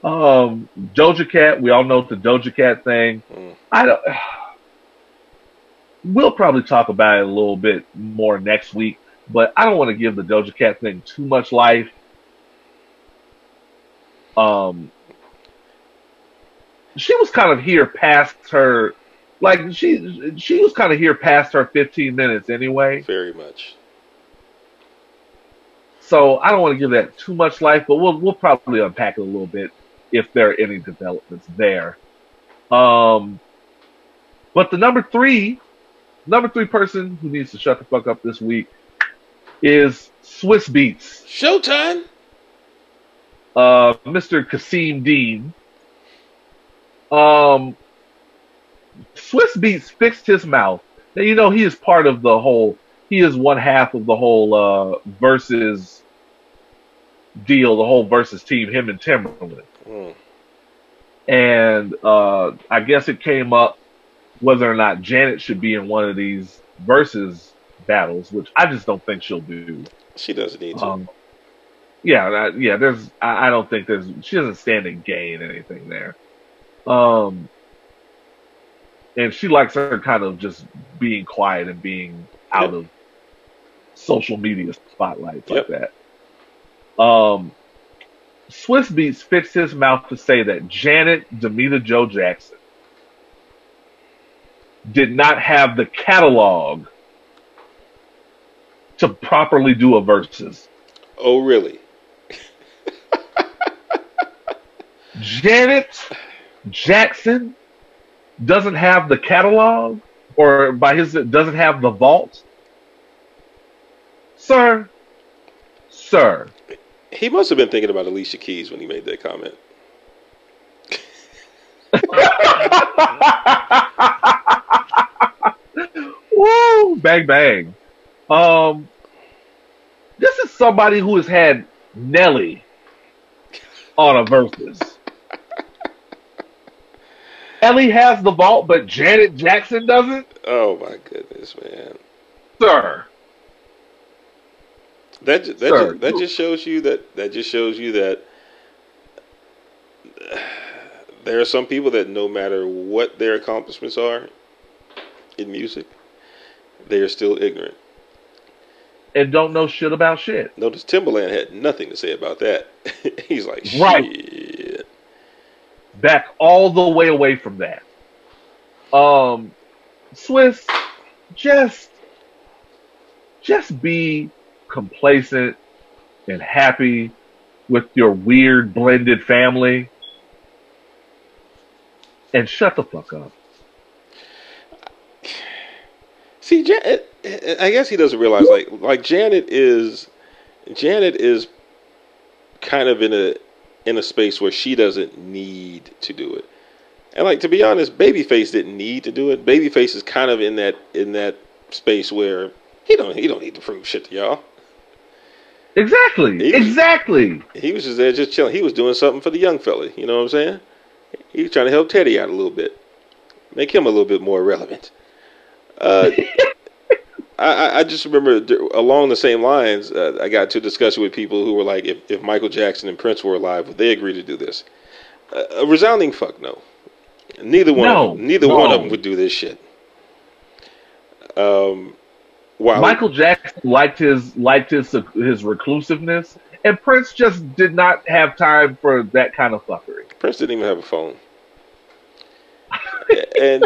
Um, Doja Cat, we all know the Doja Cat thing. Mm. I don't. *sighs* We'll probably talk about it a little bit more next week, but I don't want to give the Doja Cat thing too much life. Um, she was kind of here past her, like she she was kind of here past her 15 minutes anyway. Very much. So I don't want to give that too much life, but we'll we'll probably unpack it a little bit if there are any developments there. Um, but the number three, number three person who needs to shut the fuck up this week is Swizz Beatz, Showtime. Uh, Mr. Kasseem Dean. Um, Swizz Beatz fixed his mouth. Now you know he is part of the whole. He is one half of the whole uh, Verzuz deal, the whole Verzuz team. Him and Timbaland. Mm. and uh, I guess it came up whether or not Janet should be in one of these Verzuz battles, which I just don't think she'll do. She doesn't need to. Um, yeah, that, yeah. There's, I, I don't think there's. She doesn't stand to gain anything there. Um, and she likes her kind of just being quiet and being out Yep. of social media spotlights Yep. like that. Um, Swizz Beatz fixed his mouth to say that Janet Damita Jo Jackson did not have the catalog to properly do a Verzuz. oh really? Janet Jackson doesn't have the catalog, or by his doesn't have the vault. Sir, sir, He must have been thinking about Alicia Keys when he made that comment. *laughs* woo, bang bang. Um, this is somebody who has had Nelly on a Verzuz. Nelly has the vault, but Janet Jackson doesn't, Oh my goodness, man. sir. That that Sir, ju- that just shows you that that just shows you that *sighs* there are some people that no matter what their accomplishments are, in music, they are still ignorant. and don't know shit about shit. Notice Timbaland had nothing to say about that. *laughs* He's like, Right. shit. Back all the way away from that. Um, Swizz, just, just be complacent and happy with your weird blended family, and shut the fuck up. See, Jan- I guess he doesn't realize like like Janet is Janet is kind of in a in a space where she doesn't need to do it. And like to be honest, Babyface didn't need to do it. Babyface is kind of in that in that space where he don't he don't need to prove shit to y'all. Exactly, He- exactly. He was just there just chilling. He was doing something for the young fella. You know what I'm saying? He was trying to help Teddy out a little bit, make him a little bit more relevant. Uh, *laughs* I, I- just remember along the same lines, uh, I got to a discussion with people who were like, if, if Michael Jackson and Prince were alive, would they agree to do this? Uh, a resounding fuck no. Neither one, No, of them, neither one of them would do this shit. Um, while Michael Jackson liked his liked his his reclusiveness, and Prince just did not have time for that kind of fuckery. Prince didn't even have a phone. And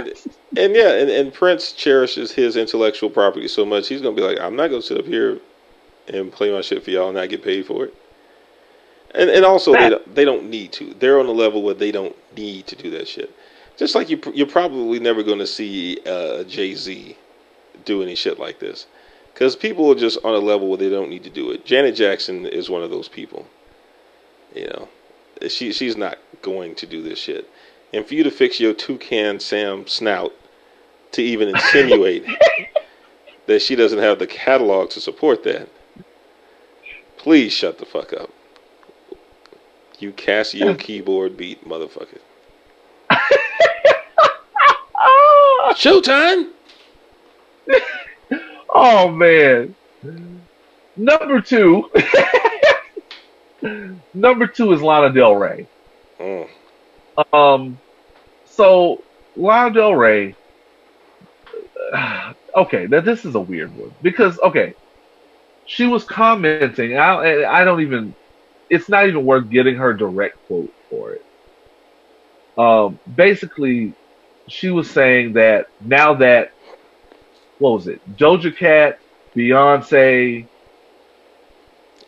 and yeah, and, and Prince cherishes his intellectual property so much he's gonna be like, I'm not gonna sit up here and play my shit for y'all and not get paid for it. And and also they don't, they don't need to. They're on a level where they don't need to do that shit. Just like you, you're probably never going to see uh, Jay Z do any shit like this, because people are just on a level where they don't need to do it. Janet Jackson is one of those people. You know, she she's not going to do this shit. And for you to fix your toucan Sam snout to even insinuate *laughs* that she doesn't have the catalog to support that, please shut the fuck up. You Casio keyboard beat motherfucker. *laughs* Showtime. *laughs* Oh man. Number two. Number two is Lana Del Rey. Mm. Um, so Lana Del Rey. *sighs* Okay, now this is a weird one because okay, she was commenting. I I don't even. It's not even worth getting her direct quote for it. Um, basically, she was saying that now that what was it, Doja Cat, Beyonce,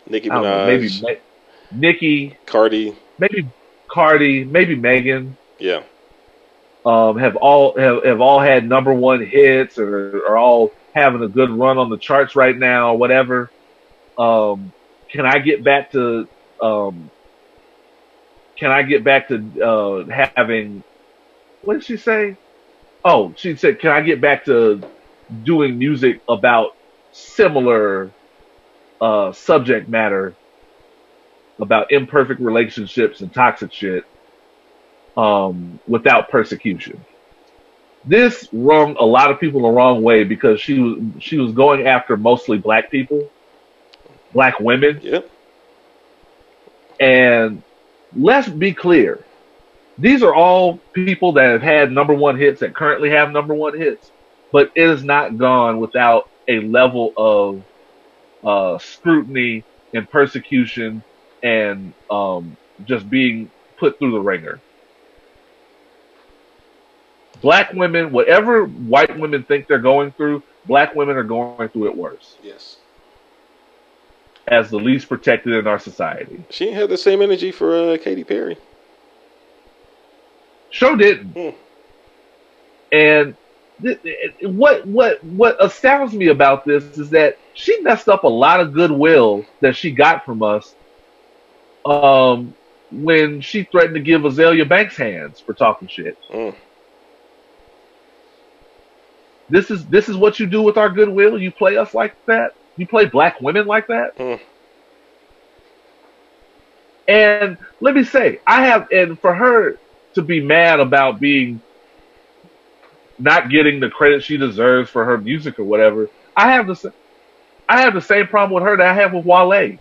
Nicki don't know, maybe Minaj, Nicki, Cardi. maybe Cardi, maybe Megan. Yeah. um, have all have, have all had number one hits or are all having a good run on the charts right now or whatever. Um, can I get back to um, can I get back to uh, having what did she say? Oh, she said, can I get back to doing music about similar uh, subject matter about imperfect relationships and toxic shit um, without persecution. This wrung a lot of people the wrong way because she was she was going after mostly black people, black women, Yep. and let's be clear, these are all people that have had number one hits that currently have number one hits, but it has not gone without a level of uh, scrutiny and persecution and um, just being put through the ringer. Black women, whatever white women think they're going through, black women are going through it worse Yes. as the least protected in our society. She had the same energy for uh, Katy Perry. Sure didn't. Hmm. And th- what what what astounds me about this is that she messed up a lot of goodwill that she got from us um, when she threatened to give Azealia Banks hands for talking shit. Mm. This is this is what you do with our goodwill. You play us like that. You play black women like that. Hmm. And let me say, I have, and for her to be mad about being not getting the credit she deserves for her music or whatever, I have the, I have the same problem with her that I have with Wale.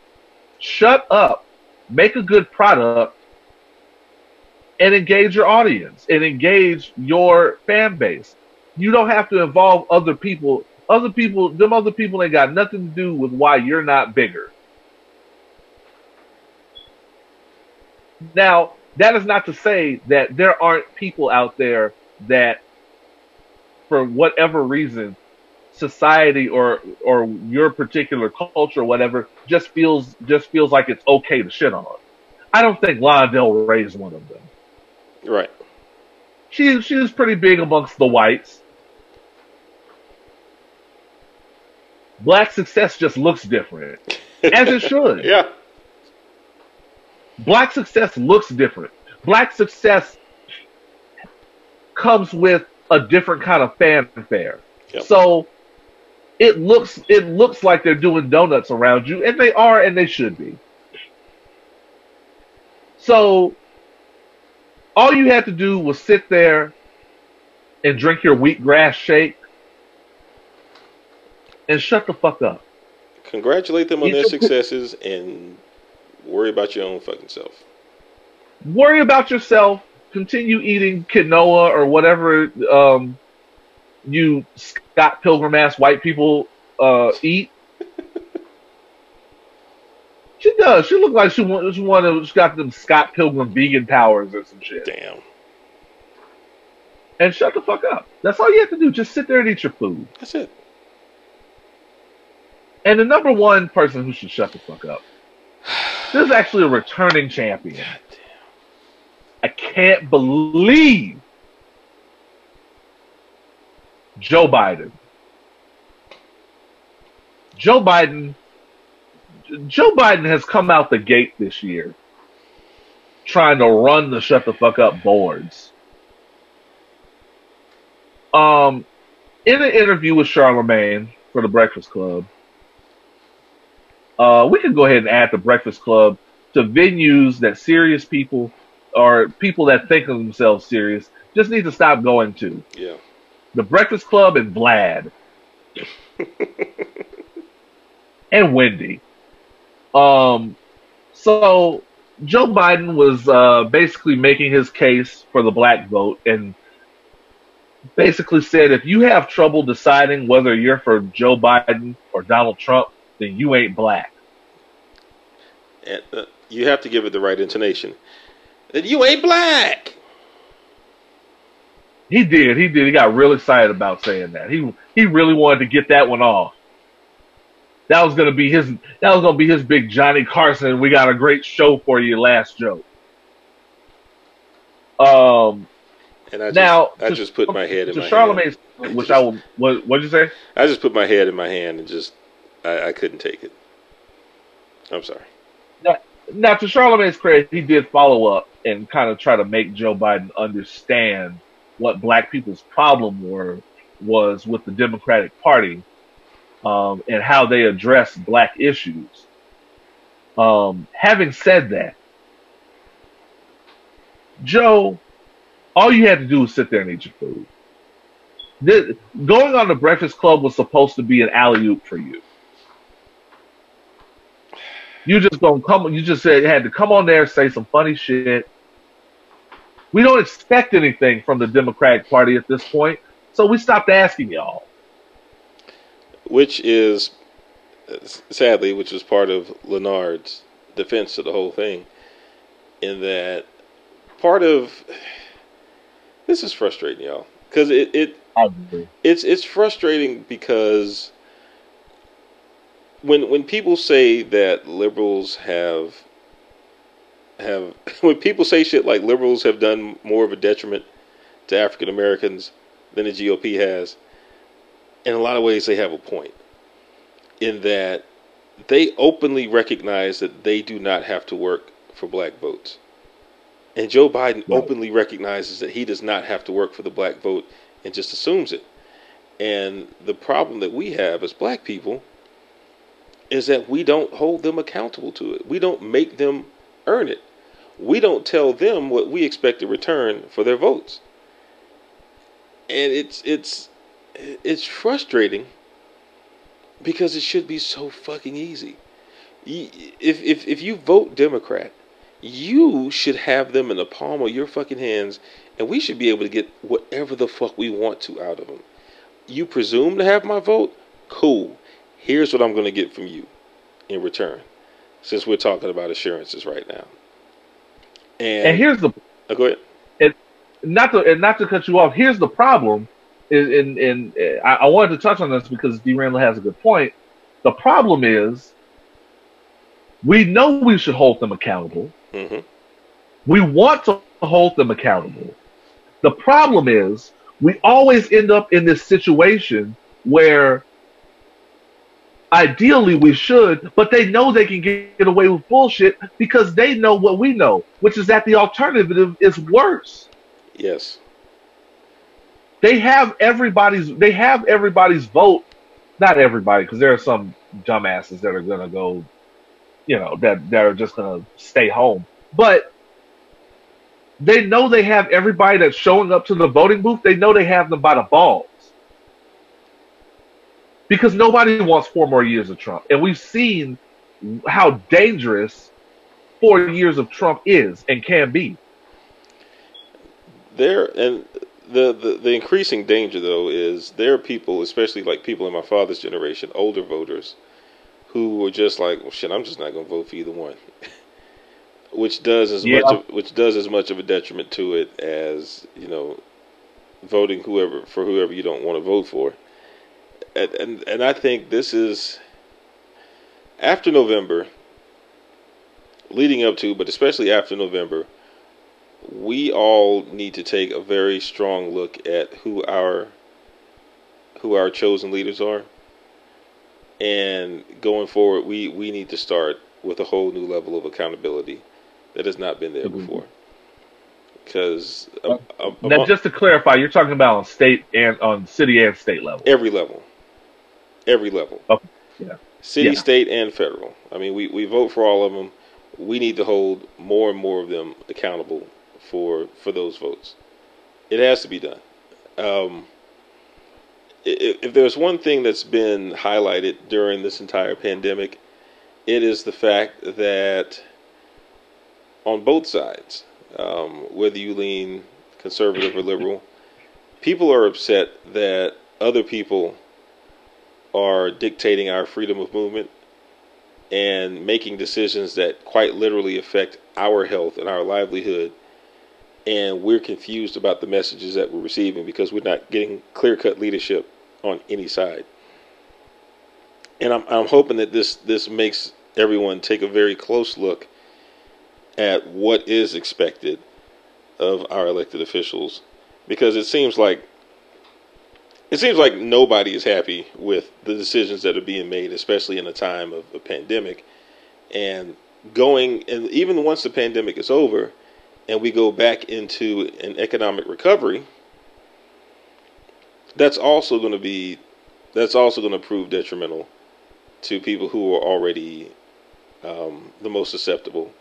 Shut up, make a good product, and engage your audience and engage your fan base. You don't have to involve other people. Other people, them other people ain't got nothing to do with why you're not bigger. Now, that is not to say that there aren't people out there that, for whatever reason, society or or your particular culture or whatever just feels just feels like it's okay to shit on. I don't think Lana Del Rey is one of them. Right. She she was pretty big amongst the whites. Black success just looks different, as it should. *laughs* Yeah. Black success looks different. Black success comes with a different kind of fanfare. Yep. So it looks it looks like they're doing donuts around you, and they are, and they should be. So all you had to do was sit there and drink your wheatgrass shake and shut the fuck up. Congratulate them on You their successes and worry about your own fucking self. worry about yourself. Continue eating quinoa or whatever um, you Scott Pilgrim ass white people uh, eat. she does. She look like she wants she one of she's got them Scott Pilgrim vegan powers or some shit. Damn. And shut the fuck up. That's all you have to do. Just sit there and eat your food. That's it. And the number one person who should shut the fuck up. This is actually a returning champion. I can't believe Joe Biden. Joe Biden. Joe Biden has come out the gate this year trying to run the shut the fuck up boards. Um, in an interview with Charlamagne for the Breakfast Club, uh, we can go ahead and add the Breakfast Club to venues that serious people or people that think of themselves serious just need to stop going to. Yeah. The Breakfast Club and Vlad *laughs* and Wendy. Um, so Joe Biden was uh, basically making his case for the black vote and basically said if you have trouble deciding whether you're for Joe Biden or Donald Trump, then you ain't black. And, uh, you have to give it the right intonation. That you ain't black. He did. He did. He got real excited about saying that. He he really wanted to get that one off. That was gonna be his. That was gonna be his big Johnny Carson. We got a great show for you. Last joke. Um. And I just, Now I to- just put my head in my hand. Charlamagne's, which I will. What what'd you say? I just put my head in my hand and just I, I couldn't take it. I'm sorry. Now, to Charlamagne's credit, he did follow up and kind of try to make Joe Biden understand what black people's problem were was with the Democratic Party um, and how they address black issues. Um, having said that, Joe, all you had to do was sit there and eat your food. This, going on the Breakfast Club was supposed to be an alley oop for you. You just gonna come. You just said had to come on there, and say some funny shit. We don't expect anything from the Democratic Party at this point, so we stopped asking y'all. Which is sadly, which is part of Lenard's defense of the whole thing, in that part of this is frustrating, y'all, because it, it it's it's frustrating because when when people say that liberals have have *laughs* when people say shit like liberals have done more of a detriment to African Americans than the GOP has, in a lot of ways they have a point. In that they openly recognize that they do not have to work for black votes. And Joe Biden openly recognizes that he does not have to work for the black vote and just assumes it. And the problem that we have as black people is that we don't hold them accountable to it. We don't make them earn it. We don't tell them what we expect in return for their votes. And it's it's it's frustrating because it should be so fucking easy. If if if you vote Democrat, you should have them in the palm of your fucking hands, and we should be able to get whatever the fuck we want to out of them. You presume to have my vote? Cool. Here's what I'm going to get from you in return, since we're talking about assurances right now. And, And here's the Oh, go ahead. not to and not to cut you off. Here's the problem, and and, and uh, I, I wanted to touch on this because D. Randle has a good point. The problem is, we know we should hold them accountable. hmm We want to hold them accountable. The problem is, we always end up in this situation where ideally we should, but they know they can get, away with bullshit because they know what we know, which is that the alternative is worse. Yes. They have everybody's they have everybody's vote. Not everybody, because there are some dumbasses that are gonna go, you know, that that are just gonna stay home. But they know they have everybody that's showing up to the voting booth. They know they have them by the balls because nobody wants four more years of Trump, and we've seen how dangerous four years of Trump is and can be. There and the, the the increasing danger though is there are people, especially like people in my father's generation, older voters, who are just like, well, shit, I'm just not going to vote for either one, *laughs* which does as Yeah. much of, which does as much of a detriment to it as you know, voting whoever for whoever you don't want to vote for, and and, and I think this is after November, leading up to, but especially after November we all need to take a very strong look at who our who our chosen leaders are and going forward we we need to start with a whole new level of accountability that has not been there Agreed. before because um, um, Now, among- just to clarify, you're talking about on state and on city and state level. every level every level. Okay, yeah. city Yeah. state and federal. I mean we, we vote for all of them. We need to hold more and more of them accountable for for those votes. It has to be done. Um, if, if there's one thing that's been highlighted during this entire pandemic it is the fact that on both sides um, whether you lean conservative or liberal people are upset that other people are dictating our freedom of movement and making decisions that quite literally affect our health and our livelihood. And we're confused about the messages that we're receiving because we're not getting clear cut leadership on any side. And I'm, I'm hoping that this, this makes everyone take a very close look at what is expected of our elected officials because it seems like it seems like nobody is happy with the decisions that are being made, especially in a time of a pandemic. And going, and even once the pandemic is over and we go back into an economic recovery, that's also going to be, that's also going to prove detrimental to people who are already um, the most susceptible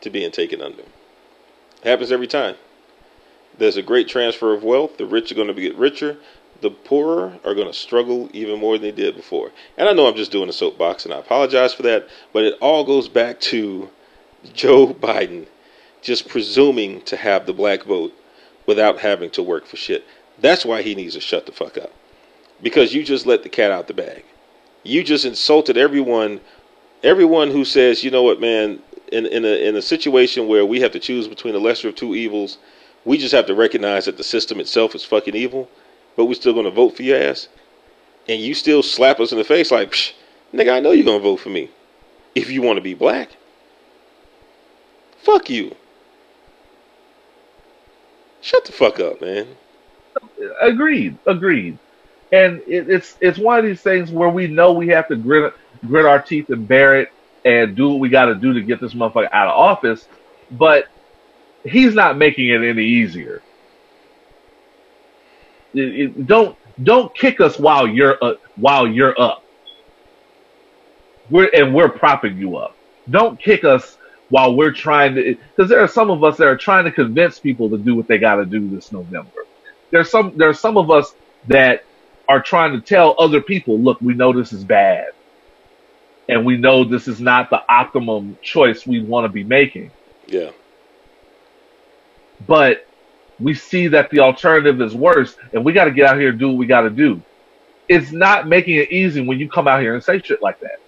to being taken under. It happens every time. There's a great transfer of wealth. The rich are going to get richer the poorer are going to struggle even more than they did before. And I know I'm just doing a soapbox, and I apologize for that, but it all goes back to Joe Biden just presuming to have the black vote without having to work for shit. That's why he needs to shut the fuck up. Because you just let the cat out the bag. You just insulted everyone everyone who says, you know what, man, in, in a in a situation where we have to choose between the lesser of two evils, we just have to recognize that the system itself is fucking evil but we're still going to vote for your ass, and you still slap us in the face like, Psh, nigga, I know you're going to vote for me if you want to be black. Fuck you. Shut the fuck up, man. Agreed, agreed. And it, it's it's one of these things where we know we have to grit grit our teeth and bear it and do what we got to do to get this motherfucker out of office, but he's not making it any easier. It- it- don't don't kick us while you're uh, while you're up. We're and we're propping you up. Don't kick us while we're trying to because there are some of us that are trying to convince people to do what they got to do this November. There's some there's some of us that are trying to tell other people, look, we know this is bad. And we know this is not the optimum choice we want to be making. Yeah. but we see that the alternative is worse, and we got to get out here and do what we got to do. It's not making it easy when you come out here and say shit like that.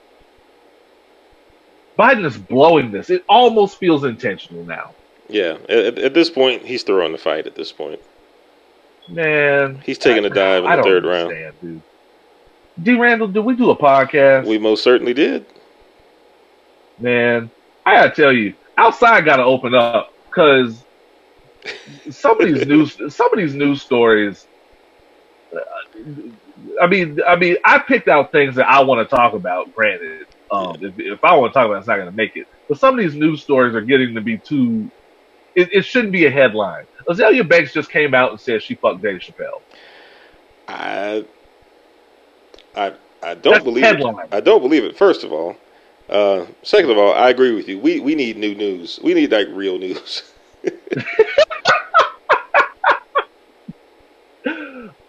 Biden is blowing this. It almost feels intentional now. Yeah. At, at this point, he's throwing the fight. At this point, Man, He's taking a dive in I the third round. dude. D. Randle, did we do a podcast? we most certainly did. Man, I gotta tell you, outside got to open up because some of these news, some of these news stories. uh, I mean, I mean, I picked out things that I want to talk about. Granted, um, if, if I want to talk about, it, it's not going to make it. But some of these news stories are getting to be too. It, it shouldn't be a headline. Azealia Banks just came out and said she fucked Dave Chappelle. I, I, I don't That's believe headline. it. I don't believe it. First of all, uh, second of all, I agree with you. We we need new news. We need like real news. *laughs* *laughs*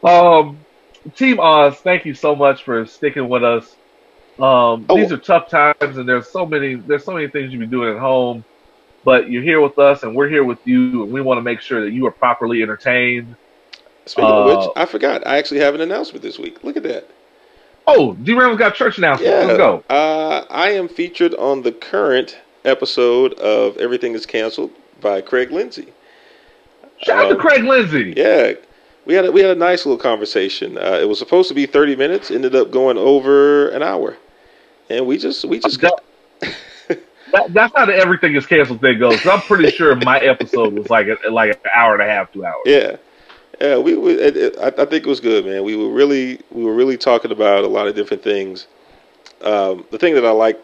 Um, Team Oz, thank you so much for sticking with us. Um, Oh. these are tough times, and there's so many there's so many things you be doing at home, but you're here with us, and we're here with you, and we want to make sure that you are properly entertained. Speaking of Uh, which, I forgot. I actually have an announcement this week. Look at that. Oh, D Randle's got church announcement. Yeah. Let's go. Uh, I am featured on the current episode of Everything is Canceled by Craig Lindsay. Shout out to um, Craig Lindsay. Yeah, we had a, we had a nice little conversation. Uh, it was supposed to be thirty minutes, ended up going over an hour, and we just we just got *laughs* That, that's how the everything is canceled thing goes. I'm pretty sure my episode was like a, like an hour and a half, two hours. yeah yeah we, we it, it, I, I think it was good, man. We were really we were really talking about a lot of different things. Um, the thing that I like,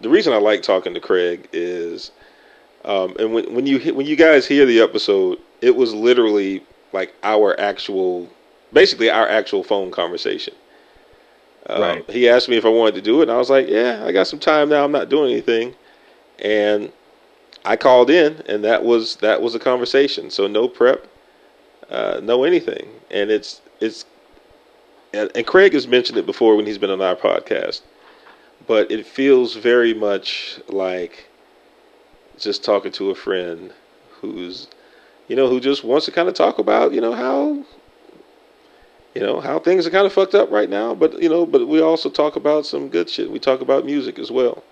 the reason I like talking to Craig is, um, and when when you when you guys hear the episode, it was literally like our actual, basically our actual phone conversation. Um, Right. He asked me if I wanted to do it, and I was like, "Yeah, I got some time now. I'm not doing anything," and I called in, and that was that was a conversation. So no prep, uh, no anything, and it's it's and, and Craig has mentioned it before when he's been on our podcast, but it feels very much like just talking to a friend who's you know who just wants to kind of talk about you know how you know how things are kind of fucked up right now but you know but we also talk about some good shit. We talk about music as well.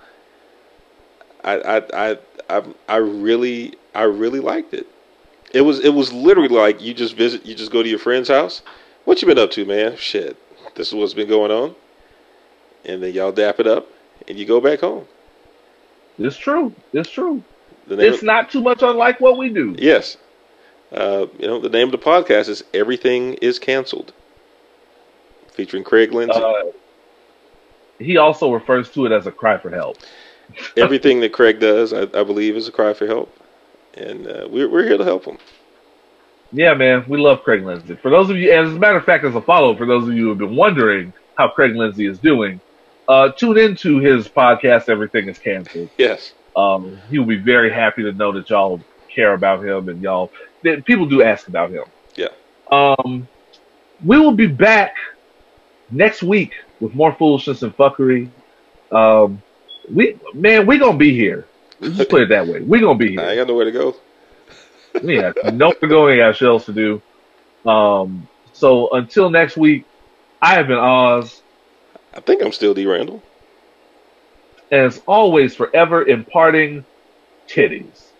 I i i i, I really i really liked it. It was it was literally like you just visit you just go to your friend's house. What you been up to man? Shit. This is what's been going on. And then y'all dap it up and you go back home. It's true. It's true. It's not too much unlike what we do. Yes. Uh, you know, the name of the podcast is Everything is Cancelled, featuring Craig Lindsay. Uh, he also refers to it as a cry for help. *laughs* Everything that Craig does, I, I believe, is a cry for help. And uh, we're, we're here to help him. Yeah, man, we love Craig Lindsay. For those of you, as a matter of fact, as a follow, for those of you who have been wondering how Craig Lindsay is doing, uh, tune into his podcast. Everything is canceled. Yes. Um, he will be very happy to know that y'all care about him and y'all that people do ask about him. Yeah. Um, we will be back next week with more foolishness and fuckery. Um, we man, we gonna be here. Let's just put it that way. We gonna be I here. ain't got nowhere to go. *laughs* We have no to go. We got shit else to do. Um, so until next week, I have been Oz. I think I'm still D. Randle. As always, forever imparting titties.